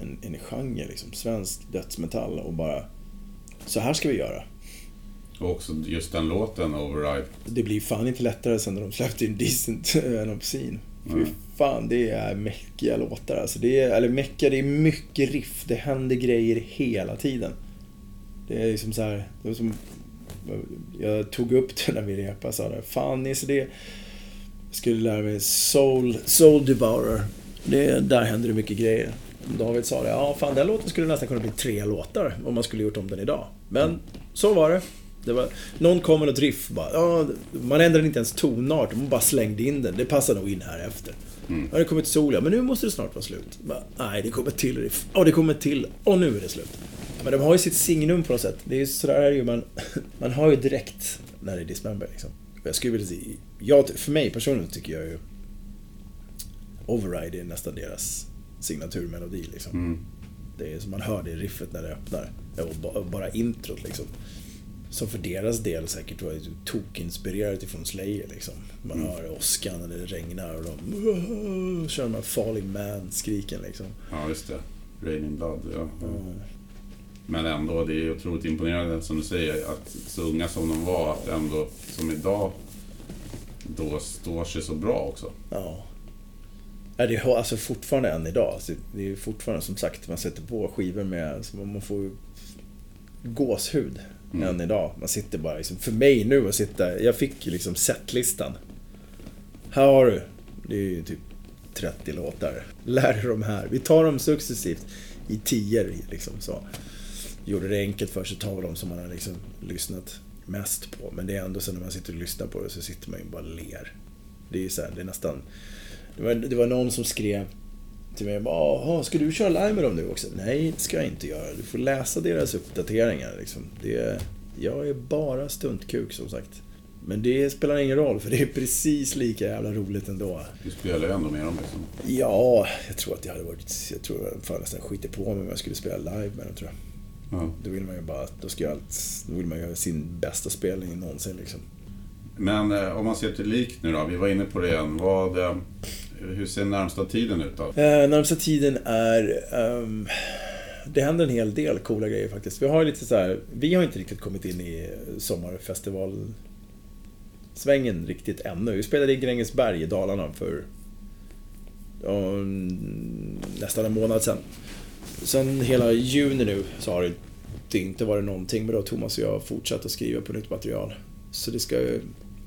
en, en genre liksom, svensk dödsmetall och bara så här ska vi göra. Och också just den låten, Override. Det blir fan inte lättare sen när de släppte in Decent and Obscene. Fy fan, det är mäckiga låtar alltså. Det är, eller mäckiga, det är mycket riff. Det händer grejer hela tiden. Det är liksom så här, det är som, jag tog upp det när vi repade sa det. Fan Nisse, det jag skulle lära mig Soul, Soul Devourer. Det, där händer det mycket grejer. David sa det, ja fan den låten skulle nästan kunna bli tre låtar om man skulle gjort om den idag. Men så var det. det var, någon kom med något riff bara, ja, man ändrade inte ens tonart, man bara slängde in den. Det passar nog in här efter. Ja, det kommer ett sol, ja, men nu måste det snart vara slut. Bara, Nej, det kommer ett till riff. Ja, det kommer ett till. Och nu är det slut. Men de har ju sitt signum på något sätt. Det är ju sådär är ju, man, man har ju direkt när det är Dismember liksom. Jag skulle vilja säga, jag, för mig personligen tycker jag ju Override är nästan deras signaturmelodi liksom. Mm. Det är som man hör det riffet när det öppnar. Och ba- bara introt liksom. Som för deras del säkert var tokinspirerat ifrån Slayer liksom. Man hör åskan när det regnar och de kör de här Falling Man-skriken liksom. Ja, just det. Raining Blood. Ja. Men ändå, det är otroligt imponerande som du säger att så unga som de var, att ändå som idag då står sig så bra också. Ja. Ja, det är alltså fortfarande än idag. Alltså, det är fortfarande som sagt, man sätter på skivor med, alltså, man får gåshud Mm. än idag. Man sitter bara liksom, för mig nu att sitta, jag fick ju liksom setlistan. Här har du, det är ju typ 30 låtar. Lär dig de här. Vi tar dem successivt i tior liksom så. Gjorde det enkelt för sig att ta de som man har liksom lyssnat mest på. Men det är ändå så när man sitter och lyssnar på det så sitter man ju bara och ler. Det är så här, det är nästan... Det var, det var någon som skrev till mig "Jaha, ska du köra live med dem nu också? Nej, det ska jag inte göra. Du får läsa deras uppdateringar liksom. Det, jag är bara stuntkuk som sagt. Men det spelar ingen roll för det är precis lika jävla roligt ändå. Du spelar ju ändå med dem liksom. Ja, jag tror att det hade varit... Jag tror att jag fan nästan skiter på mig om jag skulle spela live med dem tror jag. Ja. Då vill man ju bara, då ska allt, då vill man göra sin bästa spelning någonsin liksom. Men eh, om man ser till lik nu då, vi var inne på det igen. Vad, eh, hur ser närmsta tiden ut då? Eh, närmsta tiden är... ehm, det händer en hel del coola grejer faktiskt. Vi har lite så här, vi har inte riktigt kommit in i sommarfestivalsvängen riktigt ännu. Vi spelade i Grängesberg i Dalarna för mm, nästan en månad sedan. Sen hela juni nu så har det inte varit någonting, men då har Thomas och jag fortsatt att skriva på nytt material. Så det ska,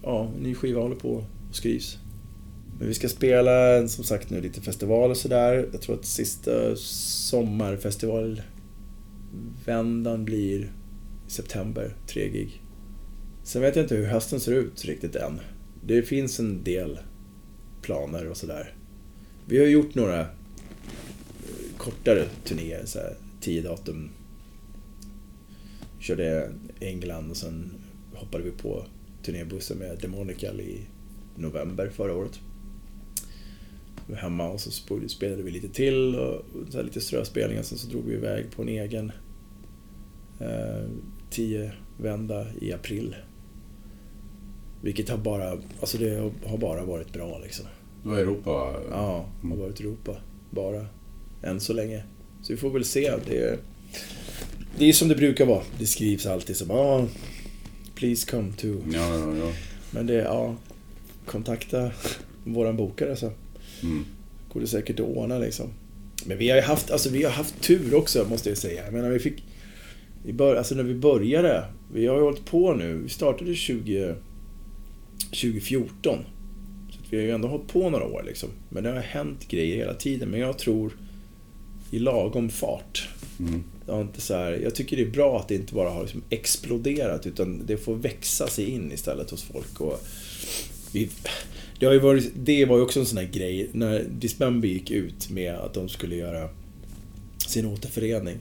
ja, en ny skiva håller på och skrivs. Men vi ska spela som sagt nu lite festivaler och sådär. Jag tror att sista sommarfestivalvändan blir i september, tre gig. Sen vet jag inte hur hösten ser ut riktigt än. Det finns en del planer och sådär. Vi har gjort några kortare turnéer, så här, tio datum. Körde England och sen hoppade vi på turnébussen med Demonical i november förra året. Vi var hemma och så sp- spelade vi lite till och så lite ströspelningar. Sen så drog vi iväg på en egen eh, tio vända i april. Vilket har bara, alltså det har- bara varit bra liksom. Det var Europa? Ja, har varit Europa. Bara. Än så länge. Så vi får väl se. Det är, det är som det brukar vara. Det skrivs alltid som ah, Please come to. Ja, ja, ja. Men det är, ja, kontakta våran bokare så Mm. går det säkert att ordna liksom. Men vi har ju haft, alltså vi har haft tur också måste jag säga. Jag menar vi fick, i bör, alltså när vi började, vi har ju hållit på nu, vi startade 20, 2014. Så vi har ju ändå hållit på några år liksom. Men det har hänt grejer hela tiden. Men jag tror i lagom fart. Mm. Det har inte så här, jag tycker det är bra att det inte bara har liksom exploderat utan det får växa sig in istället hos folk. Och vi, det, har ju varit, det var ju också en sån här grej när Dismember gick ut med att de skulle göra sin återförening.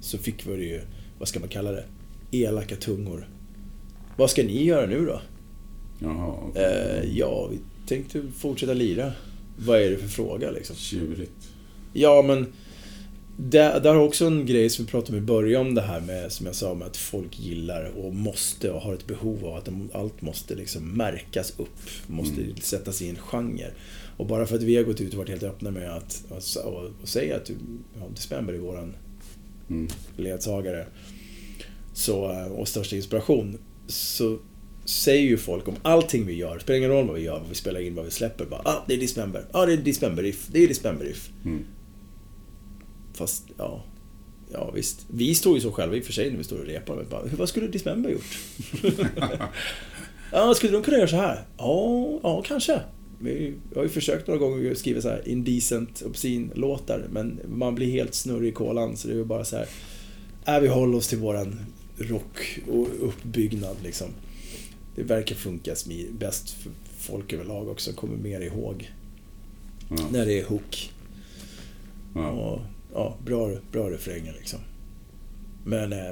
Så fick vi ju, vad ska man kalla det, elaka tungor. Vad ska ni göra nu då? Jaha, okej. Eh, ja, vi tänkte fortsätta lira. Vad är det för fråga liksom? Tjurigt. Ja, men där, där har också en grej som vi pratade om i början om det här med, som jag sa, med att folk gillar och måste och har ett behov av att de, allt måste liksom märkas upp. Måste Mm. sättas i en genre. Och bara för att vi har gått ut och varit helt öppna med att och, och, och säga att ja, Dismember är våran Mm. ledsagare så, och största inspiration. Så säger ju folk om allting vi gör, spelar ingen roll vad vi gör, vad vi spelar in, vad vi släpper. Bara, ah, det är Dismember. Ja, ah, det är Dismember If. Det är Dismember If. Mm. Fast, ja. Ja, visst. Vi står ju så själva i och för sig när vi står och repar. Men bara, "Hur- vad skulle Dismember gjort? ja, skulle de kunna göra så här? Ja, ja kanske. Vi har ju försökt några gånger att skriva så här indecent, obscene låtar men man blir helt snurrig i kolan så det är bara så här. Äh, vi håller oss till våran rock och uppbyggnad liksom. Det verkar funka bäst för folk överlag också, kommer mer ihåg Ja. när det är hook. Ja. Och, ja, bra, bra refränger liksom. Men eh,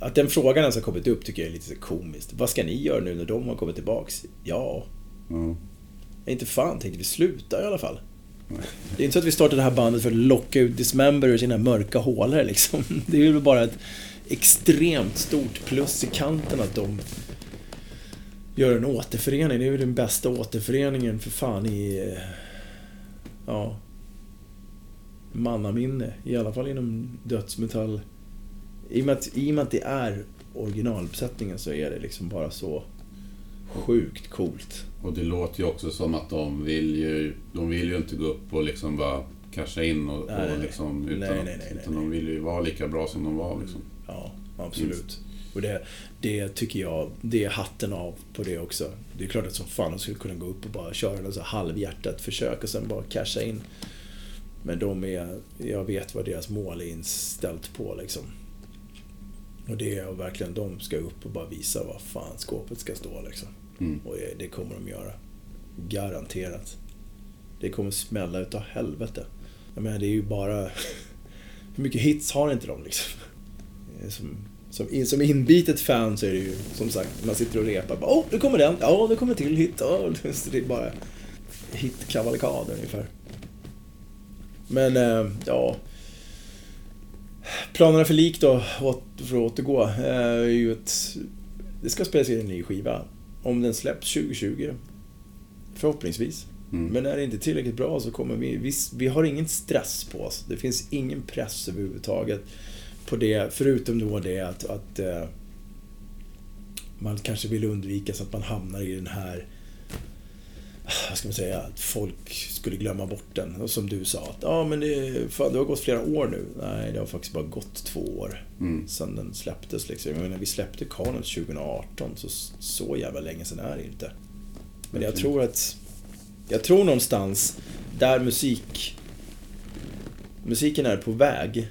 att den frågan ens har kommit upp tycker jag är lite så komiskt. Vad ska ni göra nu när de har kommit tillbaks? Ja, Ja. inte fan tänkte vi sluta i alla fall. Det är inte så att vi startade det här bandet för att locka ut Dismember ur sina mörka hålor liksom. Det är ju bara ett extremt stort plus i kanten att de gör en återförening. Det är ju den bästa återföreningen för fan i... eh, Ja... Mannaminne. I alla fall inom dödsmetall. I och med att, i och med att det är originalbesättningen så är det liksom bara så sjukt coolt. Och det låter ju också som att de vill ju, de vill ju inte gå upp och liksom bara casha in och, Nej, och liksom nej. utan, Nej, nej, nej, utan de vill ju vara lika bra som de var liksom. Ja, absolut. Och det, det tycker jag, det är hatten av på det också. Det är klart att som fan de skulle kunna gå upp och bara köra något så halvhjärtat försök och sen bara casha in. Men de är, jag vet vad deras mål är inställt på liksom. Och det är verkligen, de ska upp och bara visa vad fan skåpet ska stå liksom. Mm. Och det- kommer de göra. Garanterat. Det kommer smälla utav helvete. Jag menar, det är ju bara... Hur mycket hits har inte de liksom? Är Som, som, in, som inbitet fan så är det ju som sagt, man sitter och repar. Åh, nu kommer den! Ja, det kommer till hit. Så det är bara hitkavalkad ungefär. Men, eh, ja. Planerna för lik då, för att återgå, eh, är ju att det ska spelas in en ny skiva. Om den släpps 2020. Förhoppningsvis. Mm. Men är det inte tillräckligt bra så kommer vi... Vi, vi har ingen stress på oss. Det finns ingen press överhuvudtaget på det. Förutom då det att, att eh, man kanske vill undvika så att man hamnar i den här... Vad ska man säga? Att folk skulle glömma bort den. Och som du sa, att ja men det, fan, det har gått flera år nu. Nej, det har faktiskt bara gått två år Mm. sen den släpptes. Liksom. Jag menar, vi släppte Carnage 2018, så så jävla länge sedan är det inte. Men jag Okej. tror att... Jag tror någonstans där musik... Musiken är på väg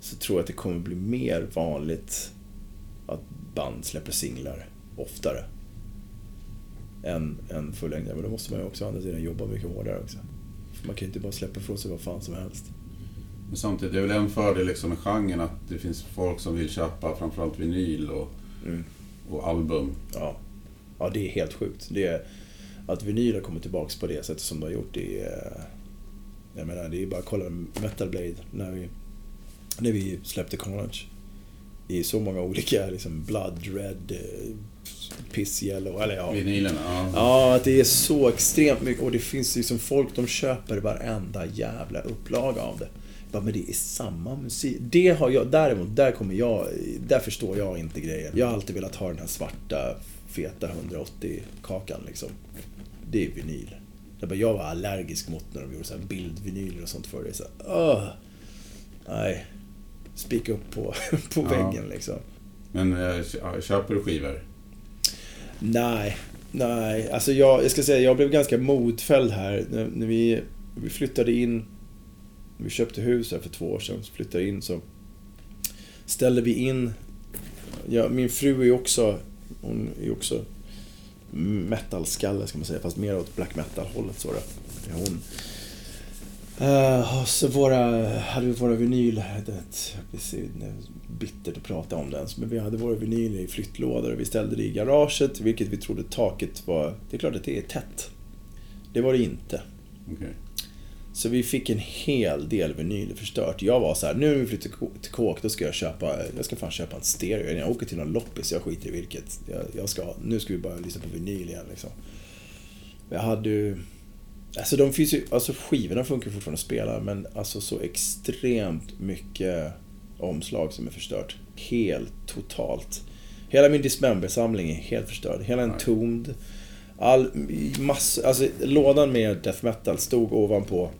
så tror jag att det kommer bli mer vanligt att band släpper singlar oftare. Än, än fullängdare. Men då måste man ju också å andra sidan jobba mycket hårdare också. För man kan ju inte bara släppa ifrån sig vad fan som helst. Men samtidigt, det är väl en fördel liksom med genren att det finns folk som vill köpa framförallt vinyl och, Mm. och album. Ja. ja, det är helt sjukt. Det är, att vinyl har kommit tillbaks på det sättet som det har gjort, det är... Jag menar, det är bara att kolla Metal Blade när vi, när vi släppte Carnage. Är så många olika, liksom Blood Red, eh, Piss Yellow, eller ja. Vinylerna, ja. Ja, att det är så extremt mycket. Och det finns liksom folk, de köper varenda jävla upplaga av det. Bara, men det är samma musik. Det har jag, däremot, där kommer jag, där förstår jag inte grejen. Jag har alltid velat ha den här svarta, feta 180-kakan liksom. Det är vinyl. Jag, bara, jag var allergisk mot när de gjorde så här bildvinyler och sånt för det. Så här, "Åh, nej. Spika upp på, på Ja. väggen liksom. Men eh, kö- köper du skivor? Nej, nej. Alltså jag, jag ska säga, jag blev ganska modfälld här. När, när vi, vi flyttade in, vi köpte hus här för två år sedan, så flyttade in så ställde vi in, ja, min fru är ju också, hon är ju också metal-skalle ska man säga, fast mer åt black metal-hållet så då. Hon. Uh, så våra, hade vi våra vinyl, det är bittert att prata om det ens, men vi hade våra vinyler i flyttlådor och vi ställde det i garaget, vilket vi trodde taket var, det är klart att det är tätt. Det var det inte. Okej. Så vi fick en hel del vinyler förstört. Jag var så här, nu när vi flyttar till kåk, då ska jag köpa, jag ska fan köpa en stereo. Jag åker till någon loppis, jag skiter i vilket. Jag, jag ska, nu ska vi börja lyssna på vinyl igen liksom. Jag hade ju... Alltså de finns ju, alltså skivorna funkar fortfarande att spela, men alltså så extremt mycket omslag som är förstört. Helt totalt. Hela min Dismember-samling är helt förstörd. Hela en Nej. Tombed. All, massor, alltså lådan med death metal stod ovanpå.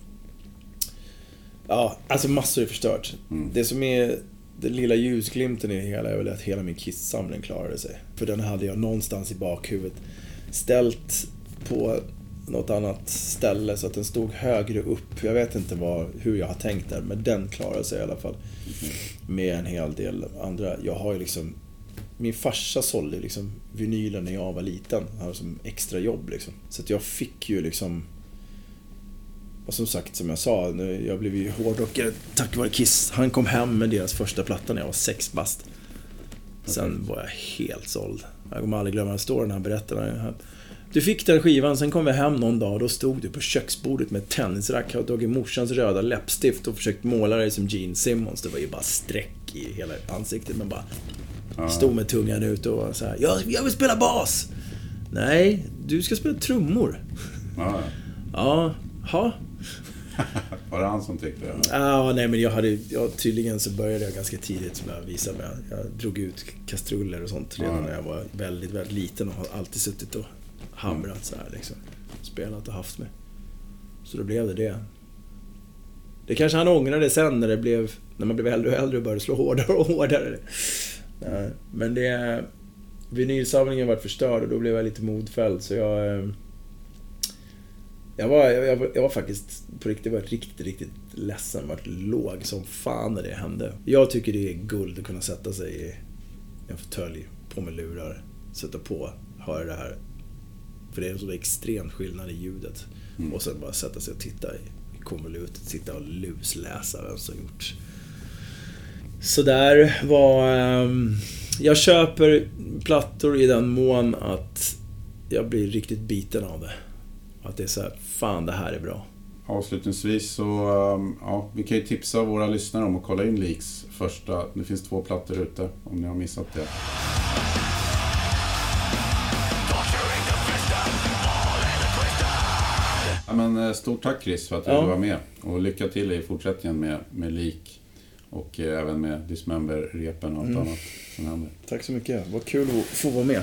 Ja, alltså massor är förstört. Mm. Det som är den lilla ljusglimten i det hela är väl att hela min Kiss-samling klarade sig. För den hade jag någonstans i bakhuvudet ställt på något annat ställe så att den stod högre upp. Jag vet inte vad, hur jag har tänkt där, men den klarade sig i alla fall. Med en hel del andra. Jag har ju liksom... Min farsa sålde liksom vinylen när jag var liten. Han hade som extra jobb liksom. Så att jag fick ju liksom... Och som sagt, som jag sa, nu- jag blev ju hårdrockare tack vare Kiss. Han kom hem med deras första platta när jag var sex bast. Sen var jag helt såld. Jag kommer aldrig glömma den storyn han berättade. Du fick den skivan, sen kom vi hem någon dag och då stod du på köksbordet med ett tennisrack och tagit morsans röda läppstift och försökt måla dig som Gene Simmons. Det var ju bara streck i hela ansiktet men bara Ja. stod med tungan ut och var så här. Jag, jag vill spela bas! Nej, du ska spela trummor. Ja, Ja, ha. var det han som tyckte det? Ja, nej men jag hade, ja, tydligen så började jag ganska tidigt som jag visade mig. Jag drog ut kastruller och sånt redan Ja. när jag var väldigt, väldigt liten och har alltid suttit och hamrat så här liksom. Spelat och haft med. Så då blev det det. Det kanske han ångrade sen när det blev, när man blev äldre och äldre och började slå hårdare och hårdare. Nej, men det... Vinylsamlingen var förstörd och då blev jag lite modfälld så jag... Eh, jag var, jag, var, jag var faktiskt på riktigt, var riktigt, riktigt ledsen. Vart låg som fan när det hände. Jag tycker det är guld att kunna sätta sig i en fåtölj, på med lurar, sätta på, höra det här. För det är en så extrem skillnad i ljudet. Mm. Och sen bara sätta sig och titta i konvolutet, sitta och lusläsa vem som gjort. Så där var... ehm, jag köper plattor i den mån att jag blir riktigt biten av det. Att det är så här, fan det här är bra. avslutningsvis så, um, ja, vi kan ju tipsa våra lyssnare om att kolla in Leaks första. Det finns två plattor ute om ni har missat det. Men, eh, stort tack Chris för att du Ja. var med och lycka till i fortsättningen med, med Leak och eh, även med Dismember-repen och allt Mm. annat som händer. Tack så mycket. Vad kul att få vara med.